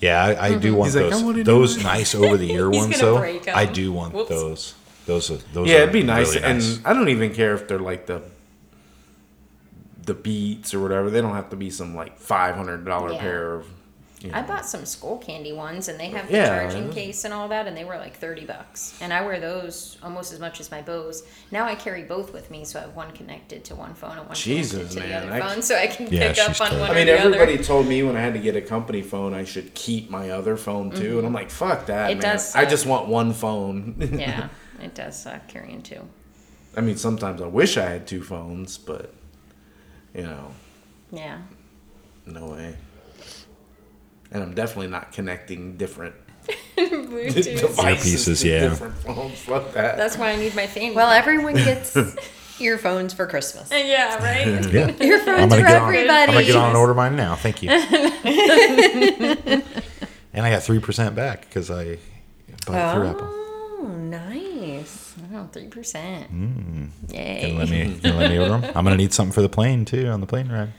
Yeah, I, I do mm-hmm. want He's those. "I wanna those nice over the ear ones, gonna though. break 'em. I do want Whoops. those. Those are those. Yeah, are it'd be nice, really and I don't even care if they're like the the Beats or whatever. They don't have to be some like five hundred dollar Yeah. pair of. You know. I bought some Skullcandy ones, and they have the Yeah. charging case and all that, and they were like thirty bucks. And I wear those almost as much as my Bose. Now I carry both with me, so I have one connected to one phone and one Jesus, connected to man, the I- other phone, so I can Yeah, pick up on tough. one I or mean, the everybody other. told me when I had to get a company phone, I should keep my other phone too, and mm-hmm. I'm like, fuck that, It man. does I just want one phone. yeah, it does suck carrying two. I mean, sometimes I wish I had two phones, but you know, Yeah. no way. And I'm definitely not connecting different Bluetooth. devices yeah. different phones. Fuck that. That's why I need my thing. Well, everyone gets earphones for Christmas. Uh, yeah, right. Yeah, Earphones I'm gonna for get on. everybody. I'm gonna get on and order mine now. Thank you. and I got three percent back because I bought it through Apple. Oh, nice. Oh, three percent. Can Yay! you let me can you let me order them? I'm gonna need something for the plane too on the plane ride.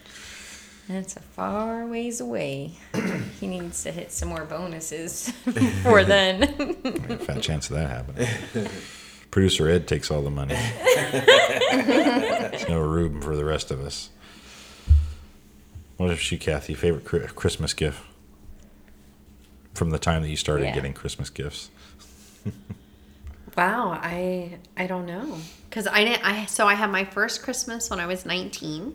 That's a far ways away. he needs to hit some more bonuses before then. Fat chance of that happening. Producer Ed takes all the money. There's no room for the rest of us. What is she, Kathy? Favorite Christmas gift from the time that you started Yeah. getting Christmas gifts? Wow, I I don't know because I didn't. I so I had my first Christmas when I was 19.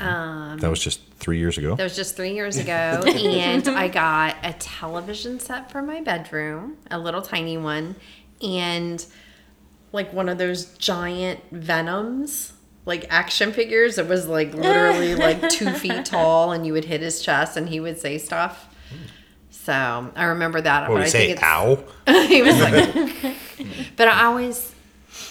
Um, That was just three years ago. that was just three years ago, and I got a television set for my bedroom, a little tiny one, and like one of those giant Venoms, like action figures. It was like literally like two feet tall, and you would hit his chest, and he would say stuff. So I remember that. What would I say? think it's, Ow! he was like, but I always,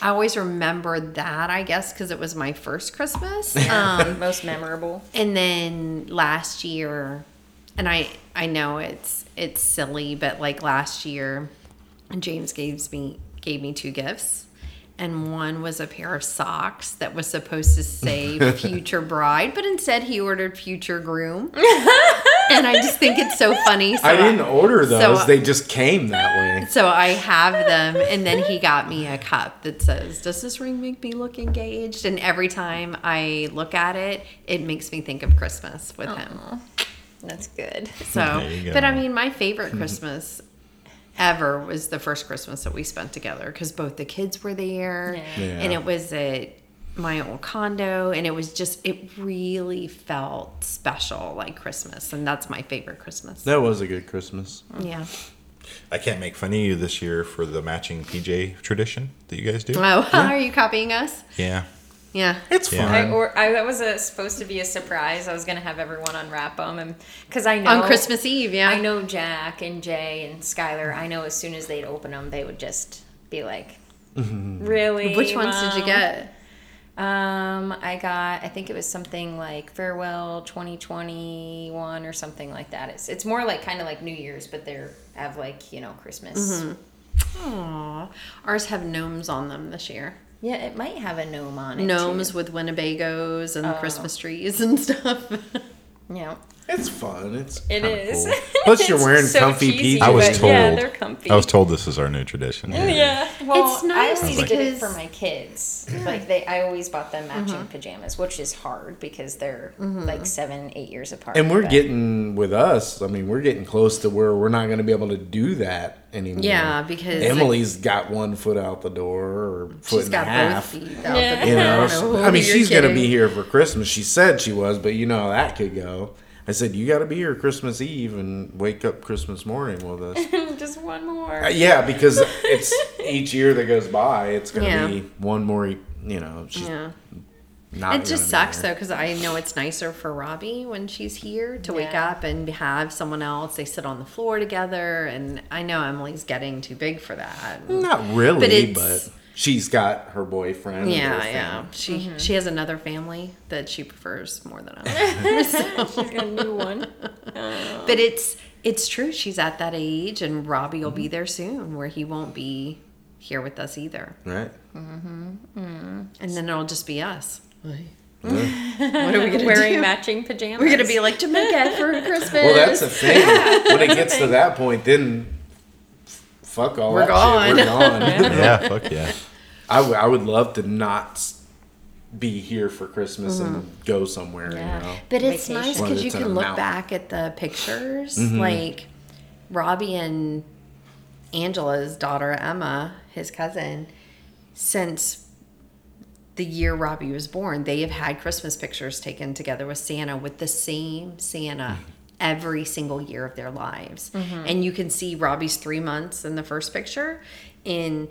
I always remember that. I guess because it was my first Christmas. Um, Most memorable. and then last year, and I, I know it's it's silly, but like last year, James gave me gave me two gifts. And one was a pair of socks that was supposed to say future bride, but instead he ordered future groom. and I just think it's so funny. So I didn't order those; so- they just came that way. so I have them, and then he got me a cup that says, "Does this ring make me look engaged?" And every time I look at it, it makes me think of Christmas with him. That's good. So, There you but I mean, my favorite Christmas ever was the first Christmas that we spent together because both the kids were there, Yeah. Yeah. and it was at my old condo, and it was just it really felt special, like Christmas, and that's my favorite Christmas. That was a good Christmas. Yeah. I can't make fun of you this year for the matching PJ tradition that you guys do. Oh, are you copying us? Yeah. Yeah. It's Yeah. I, fun. or I, that was a, supposed to be a surprise. I was gonna have everyone unwrap them, and because I know On Christmas Eve, yeah. I know Jack and Jay and Skylar. I know as soon as they'd open them, they would just be like, "Really? Which ones did you get? Um, I got. I think it was something like farewell 2021 or something like that. It's it's more like kind of like New Year's, but they're have like you know Christmas. Mm-hmm. Aw. Ours have gnomes on them this year. Yeah, it might have a gnome on it. Gnomes too. with Winnebagos and Oh. Christmas trees and stuff. Yeah, It's fun. It's it cool. Plus, you're wearing so comfy cheesy, PJs. I was told. Yeah, they're comfy. I was told this is our new tradition. Yeah. Well, It's nice I always Like- did it because- for my kids. Like they, I always bought them matching mm-hmm. pajamas, which is hard because they're mm-hmm. like seven, eight years apart. And we're but- getting with us. I mean, we're getting close to where we're not going to be able to do that anymore. yeah, because Emily's got one foot out the door or foot she's and a half. both feet out Yeah. the You door. I know, don't know I mean, she's going to be here for Christmas. She said she was, but you know how that could go. I said, you got to be here Christmas Eve and wake up Christmas morning with us. just one more. Uh, yeah, because it's each year that goes by, it's going to Yeah. be one more, you know, she's Yeah. not It just sucks there. though because I know it's nicer for Robbie when she's here to wake up and have someone else. They sit on the floor together, and I know Emily's getting too big for that. Not really, But but, it's- she's got her boyfriend. and Yeah, yeah. She Mm-hmm. she has another family that she prefers more than us. She's got a new one. But it's it's true. She's at that age, and Robbie will be mm-hmm. there soon, where he won't be here with us either, Right. Mm-hmm. Mm-hmm. and then it'll just be us. What are we gonna Wearing do? matching pajamas. We're gonna be like Jamaica for Christmas. Well, that's the thing. when it gets to that point, then fuck all We're that gone. shit. We're gone. Yeah, fuck yeah. I, w- I would love to not be here for Christmas and mm-hmm. go somewhere. Yeah. You know. But it's Vacation. nice because you can look mountain. back at the pictures. Mm-hmm. Like Robbie and Angela's daughter, Emma, his cousin, since the year Robbie was born, they have had Christmas pictures taken together with Santa with the same Santa mm-hmm. every single year of their lives. And you can see Robbie's three months in the first picture. In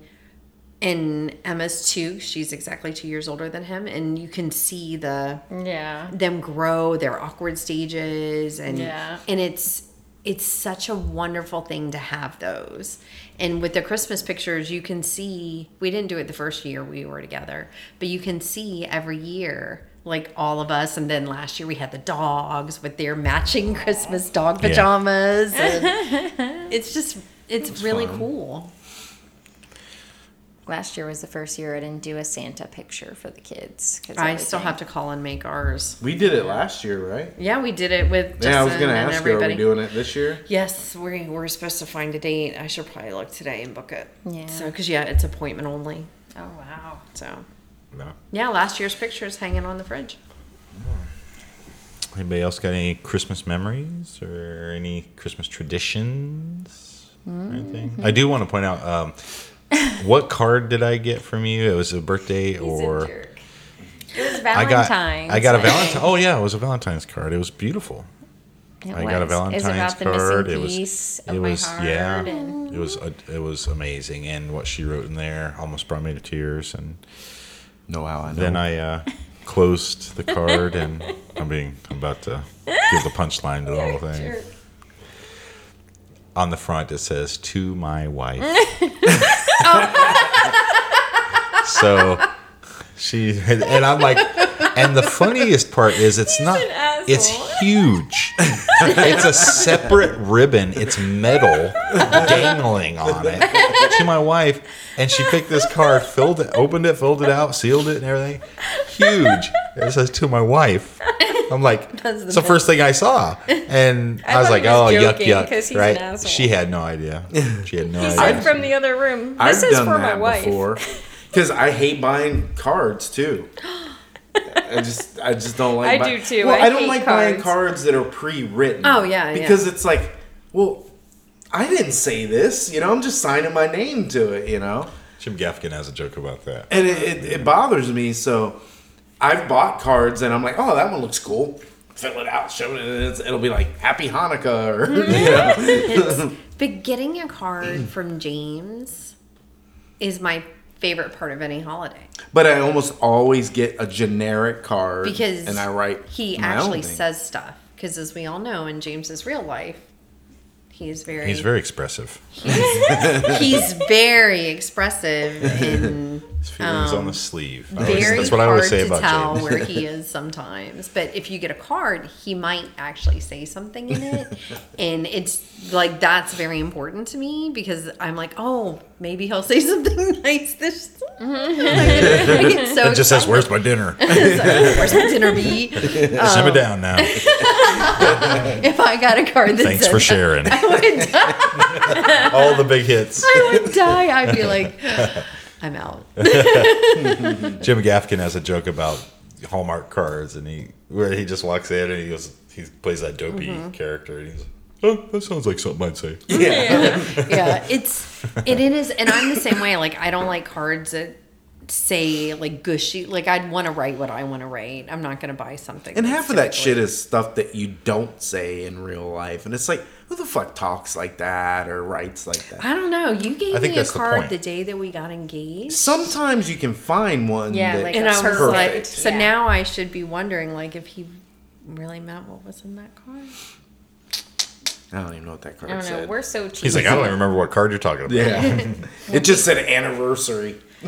and Emma's two, she's exactly two years older than him, and you can see the Yeah. them grow their awkward stages and Yeah. and it's it's such a wonderful thing to have those. And with the christmas pictures you can see we didn't do it the first year we were together but you can see every year like all of us. And then last year we had the dogs with their matching christmas dog Yeah. pajamas. And it's just it's really cool Last year was the first year I didn't do a Santa picture for the kids. 'cause i everything- still have to call and make ours We did it last year, right? yeah we did it with Justin yeah, I was gonna and ask you, are everybody we doing it this year? Yes, we we're supposed to find a date. I should probably look today and book it. Yeah. So, because yeah, it's appointment only. Oh wow. So, No. yeah, last year's pictures hanging on the fridge. Anybody else got any Christmas memories or any Christmas traditions or anything? I do want to point out um, what card did I get from you? It was a birthday He's or a jerk. It was I got I got a Valentine. Oh yeah, it was a Valentine's card. It was beautiful. It I got a. Valentine's It about card. missing It was of it my was heart yeah. and- It was it was amazing, and what she wrote in there almost brought me to tears. And No, how I know. then I uh, closed the card, and I'm being I'm about to give the punchline to the whole thing. Jerk. On the front, it says "To my wife." so she and I'm like, and the funniest part is it's not. an. It's huge. it's a separate ribbon. It's metal dangling on it to my wife, and she picked this card, filled it, opened it, filled it out, sealed it, and everything. Huge. It says to my wife. I'm like, That's the it's the first thing I saw, and I, I was like, was oh, yuck, joking, yuck, 'cause he's right? asshole. She had no idea. She had no He idea. said from the other room. This I've is done for that my wife. before because I hate buying cards too. I just I just don't like. I buy- do, too. Well, I I, don't hate like buying cards. cards that are pre-written. Oh, yeah, yeah. because it's like, well, I didn't say this. You know, I'm just signing my name to it. You know, Jim Gaffigan has a joke about that. and it, it, it bothers me. So I've bought cards and I'm like, oh, that one looks cool. Fill it out, show it, and it's, it'll be like Happy Hanukkah or you know. But getting a card from James is my favorite part of any holiday But I almost always get a generic card because and I write. he my own actually thing. says stuff. Because as we all know, in James's real life, he's very He's very expressive. he's very expressive and His feelings on the um, sleeve. I always- very that's what I hard always say to about tell James. where he is sometimes. But if you get a card, he might actually say something in it, and it's like that's very important to me because I'm like, oh, maybe he'll say something nice this. I get so It just says, "Where's my dinner? Where's my dinner be? Simmer um, down now. If I got a card that Thanks said for that, sharing I would die. all the big hits." I would die. I'd be like, I'm out. Jim Gaffigan has a joke about Hallmark cards, and he where he just walks in and he goes, he plays that dopey Mm-hmm. character, and he's, "Oh, that sounds like something I'd say." Yeah. yeah, it's it, it is, and I'm the same way. Like I don't like cards that say like gushy. Like I'd want to write what I want to write. I'm not going to buy something. And half of that shit is stuff that you don't say in real life. And it's like, who the fuck talks like that or writes like that? I don't know. You gave I think me a that's the card point. the, day that we got engaged, Sometimes you can find one Yeah, that like and I was Perfect. like, so Yeah. now I should be wondering like if he really meant what was in that card. I don't even know what that card I don't know. said. We're so cheap. He's like, "I don't even remember what card you're talking about." yeah. it just said anniversary.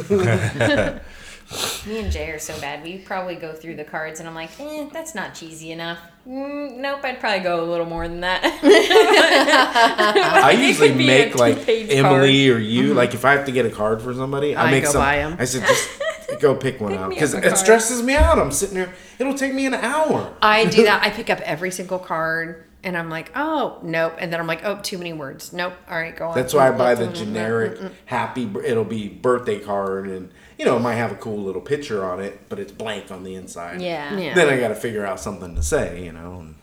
Me and Jay are so bad. We probably go through the cards, and I'm like, eh, that's not cheesy enough. Mm, nope, I'd probably go a little more than that. I usually could be a make like two-page Emily or you. Like if I have to get a card for somebody, I, I make go some. buy 'em. I said just go pick one Pick out because it card. stresses me out. I'm sitting there. It'll take me an hour. I do that. I pick up every single card and I'm like, oh, nope. And then I'm like, oh, too many words. Nope. All right, go on. That's why I buy the generic happy. It'll be birthday card, and you know it might have a cool little picture on it, but it's blank on the inside. Yeah. Yeah. Then I got to figure out something to say. You know. and-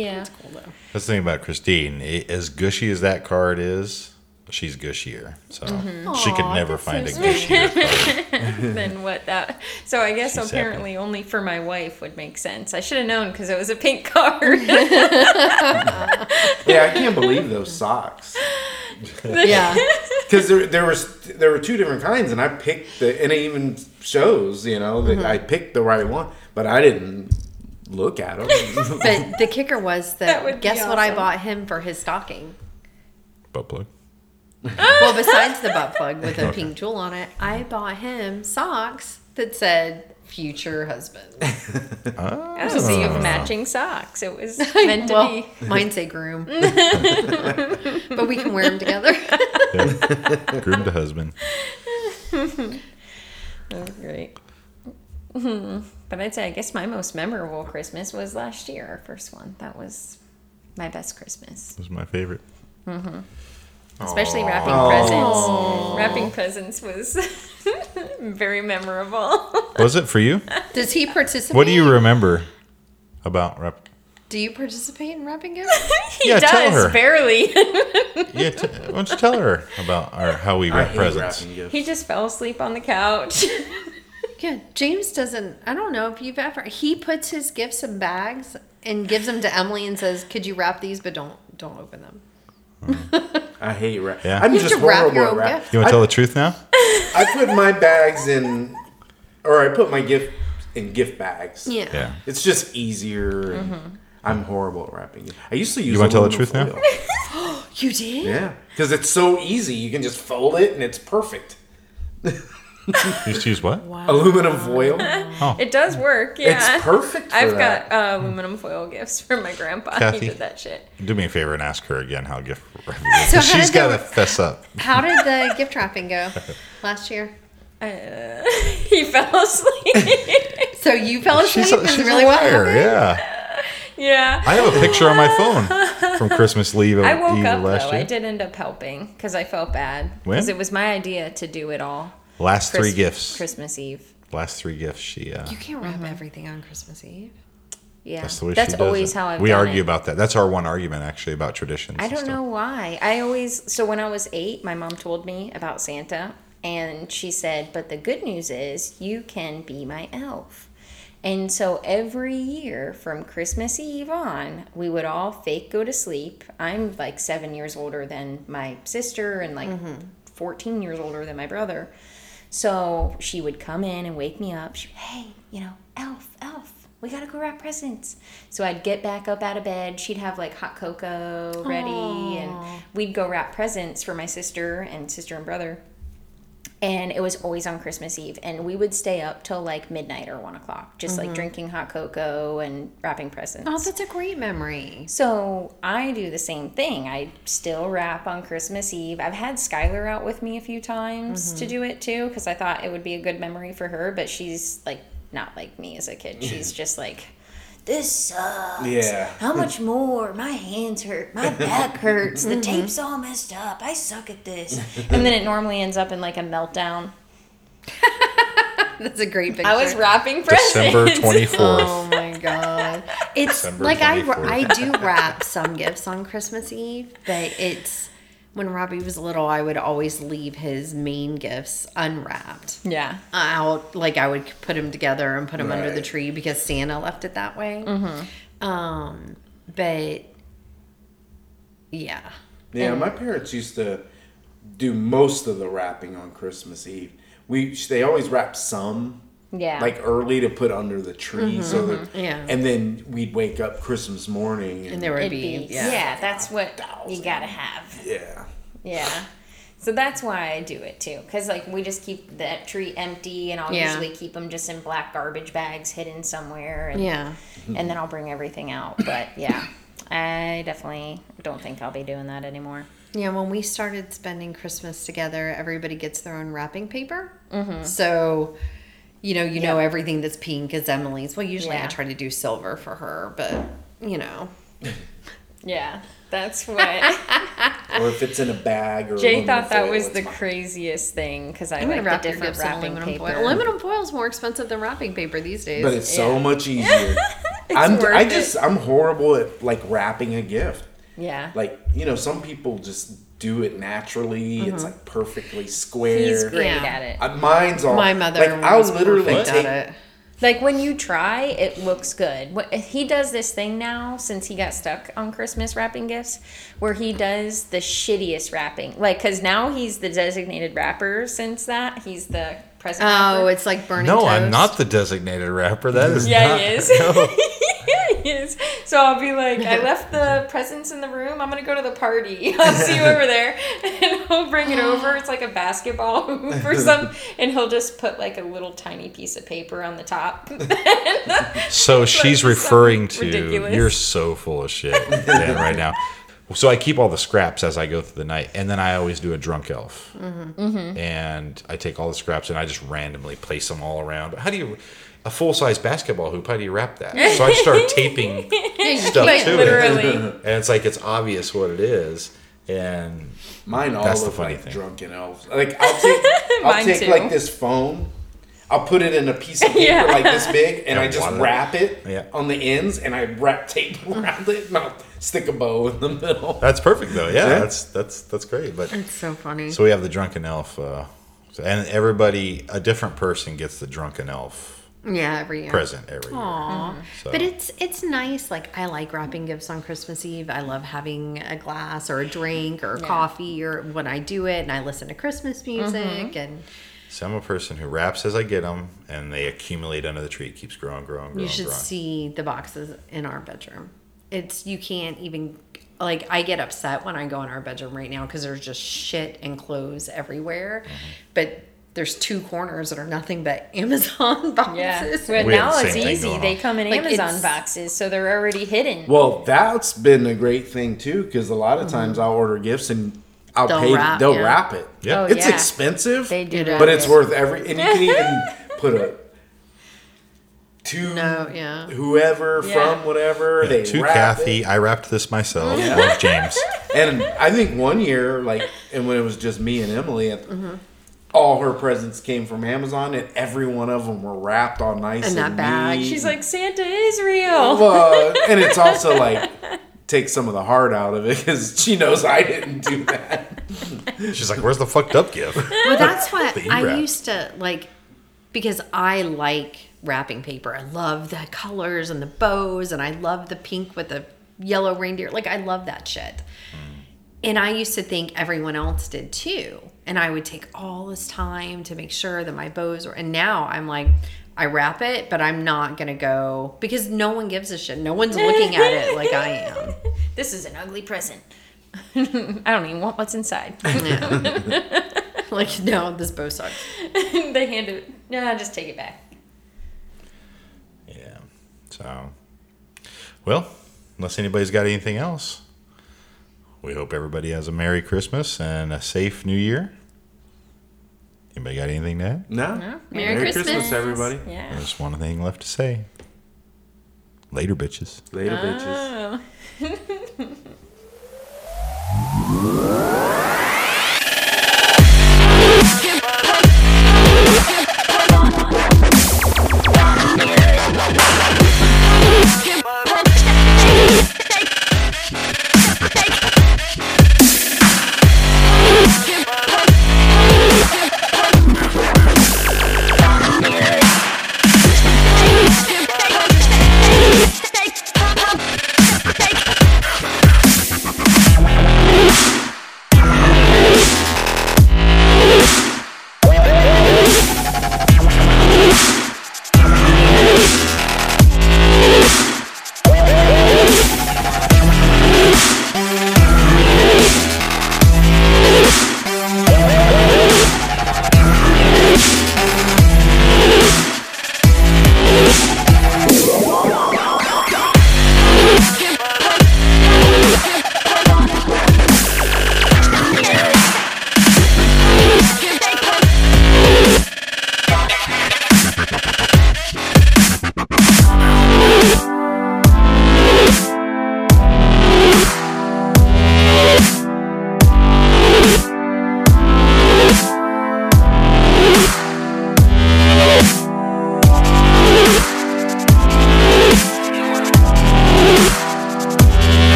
Yeah. That's cool, though. That's the thing about Christine. I- As gushy as that card is, she's gushier. So mm-hmm. she could Aw, never find so a gushier card. Then what that? So I guess She's apparently only for my wife would make sense. I should have known because it was a pink card. Yeah, I can't believe those socks. Yeah. Because there, there was there were two different kinds, and I picked the, and it even shows, you know, that mm-hmm. I picked the right one, but I didn't look at them. But the kicker was that, That would be guess what I bought him for his stocking? Butt plug. Well, besides the butt plug with a pink jewel on it, I bought him socks that said future husband. Oh, so you have matching socks. It was meant to well, be. mine say groom. but we can wear them together. Yeah. Groom to husband. That was great. Mhm. But I'd say I guess my most memorable Christmas was last year, our first one. That was my best Christmas. It was my favorite. Especially wrapping presents. Wrapping presents was very memorable. Was it for you? Does he participate? What do you remember about rep? Do you participate in wrapping gifts? he Yeah, does, tell her. barely. Yeah, t- why don't you tell her about our how we wrap presents? he just fell asleep on the couch. Yeah, James doesn't. I don't know if you've ever. He puts his gifts in bags and gives them to Emily and says, "Could you wrap these? But don't don't open them." Mm-hmm. I hate wrap. Yeah. I'm You just to wrap horrible your at own wrap. gift. You want to tell the truth now? I put my bags in, or I put my gift in gift bags. Yeah. Yeah. It's just easier. And mm-hmm. I'm horrible at wrapping. it. I used to use. You wanna tell the truth foil. You did? Yeah, because it's so easy. You can just fold it and it's perfect. You used to use what? Aluminum foil. it does work, yeah. It's perfect for I've that. got uh, aluminum foil gifts from my grandpa. Kathy? He did that shit. Do me a favor and ask her again how gift wrapping So is. how She's did got the- to fess up. How did the gift wrapping go last year? Uh, he fell asleep. So you fell asleep She's a, and she's really a what liar. happened? Yeah. yeah. I have a picture on my phone from Christmas leave I woke of up last though. year. I did end up helping because I felt bad because it was my idea to do it all. Last three gifts. Christmas Eve. Last three gifts. She. Uh, You can't wrap everything on Christmas Eve. Yeah, that's the way that's she does always it. how I've. We done argue it. about that. That's our one argument actually about traditions. I don't know why. I always so when I was eight, my mom told me about Santa, and she said, "But the good news is you can be my elf." And so every year from Christmas Eve on, we would all fake go to sleep. I'm like seven years older than my sister, and like 14 years older than my brother. So she would come in and wake me up. She, hey, you know, elf, elf, we gotta go wrap presents. So I'd get back up out of bed. She'd have like hot cocoa ready, and we'd go wrap presents for my sister and sister and brother. And it was always on Christmas Eve, and we would stay up till like midnight or one o'clock, just like mm-hmm. drinking hot cocoa and wrapping presents. Oh, that's a great memory. So I do the same thing. I still wrap on Christmas Eve. I've had Skylar out with me a few times to mm-hmm. do it too because I thought it would be a good memory for her. But she's like not like me as a kid. She's just like, this sucks. Yeah. How much more? My hands hurt. My back hurts. The mm-hmm. tape's all messed up. I suck at this. and then it normally ends up in like a meltdown. That's a great picture. I was wrapping presents. December twenty fourth. Oh my god! It's December like I I do wrap some gifts on Christmas Eve, but it's when Robbie was little, I would always leave his main gifts unwrapped. Yeah. Out like I would put them together and put them under the tree because Santa left it that way. Um, but yeah, Yeah, my parents used to do most of the wrapping on Christmas Eve. We they always wrap some Yeah. like early to put under the tree, mm-hmm, so that mm-hmm. Yeah. and then we'd wake up Christmas morning and, and there would be, be, yeah. yeah, that's what you gotta have. yeah. Yeah. So that's why I do it too. Because, like, we just keep that tree empty, and I'll Yeah. usually keep them just in black garbage bags hidden somewhere. And, yeah. And then I'll bring everything out. But yeah, I definitely don't think I'll be doing that anymore. Yeah, when we started spending Christmas together, everybody gets their own wrapping paper. Mm-hmm. So you know, you know everything that's pink is Emily's. Well, usually I try to do silver for her, but you know, Yeah, that's what or if it's in a bag or Jay thought that foil, was the fine. craciest thing because I I'm gonna like wrap the your different in wrapping aluminum paper. foil. Aluminum foil is more expensive than wrapping paper these days. but it's so much easier. I'm worth I it. just I'm horrible at like wrapping a gift. Yeah, Like you know, some people just do it naturally. It's like perfectly square. Mm-hmm. he's great Yeah. at it. Uh, mine's all my mother Like I'll was literally perfect take. it. Like when you try, it looks good. What- He does this thing now since he got stuck on Christmas wrapping gifts, where he does the shittiest wrapping. Like, because now he's the designated wrapper. Since that, he's the present. Oh, wrapper. it's like burning. No, I'm not the designated rapper. That is Yeah, not, he is. No. is. So I'll be like, I left the presents in the room. I'm gonna go to the party. I'll see you over there, and he'll bring it over. It's like a basketball hoop or something, and he'll just put like a little tiny piece of paper on the top. So she's so referring to ridiculous. you're so full of shit, Dan, right now. So I keep all the scraps as I go through the night, and then I always do a drunk elf, Mm-hmm. and I take all the scraps and I just randomly place them all around. But How do you a full size basketball hoop? How do you wrap that? So I start taping stuff can't, to it, and it's like it's obvious what it is, and Mine all That's the look funny like thing. drunken elves. Like I'll take, I'll Mine take too. like this foam, I'll put it in a piece of paper Yeah. like this big, and And I just wad it. wrap it Yeah. on the ends, and I wrap tape around it, and I'll stick a bow in the middle. that's perfect though. Yeah, Yeah. that's that's that's great. But It's so funny. So we have the drunken elf, uh, and everybody, a different person gets the drunken elf yeah, every year. present every year. Aw. Mm-hmm. So- But it's it's nice. Like I like wrapping gifts on Christmas Eve. I love having a glass or a drink or Yeah. coffee or when I do it and I listen to Christmas music mm-hmm. and So I'm a person who wraps as I get them, and they accumulate under the tree. It keeps growing, growing, growing, you should growing. see the boxes in our bedroom. It's you can't even like I get upset when I go in our bedroom right now because there's just shit and clothes everywhere. Mm-hmm. But there's two corners that are nothing but Amazon boxes. Yeah. But We now it's easy. They come in Like, Amazon boxes, so they're already hidden. Well, that's been a great thing too, because a lot of times I'll order gifts and I'll They'll pay. wrap, they'll yeah. wrap it. Yeah. Oh, it's yeah. expensive. They do It but is. it's worth every. And you can even put a to No, yeah. whoever Yeah. from whatever they to Kathy, it. I wrapped this myself. Love James. And I think one year, like, and when it was just me and Emily, Mm-hmm. All her presents came from Amazon, and every one of them were wrapped all nice In and that bag. neat. She's like, Santa is real. Well, and it's also like take some of the heart out of it because she knows I didn't do that. She's like, "Where's the fucked up gift?" Well, that's what I used to like because I like wrapping paper. I love the colors and the bows, and I love the pink with the yellow reindeer. Like, I love that shit. And I used to think everyone else did too. And I would take all this time to make sure that my bows were. And now I'm like, I wrap it, but I'm not going to go because no one gives a shit. No one's looking at it like I am. This is an ugly present. I don't even want what's inside. Like, no, this bow sucks. they hand it. Yeah, just take it back. Yeah. So, well, unless anybody's got anything else, we hope everybody has a Merry Christmas and a safe New Year. Anybody got anything to add? No, Merry Christmas. everybody. Yeah. There's one thing left to say. Later, bitches. Later, bitches. Oh.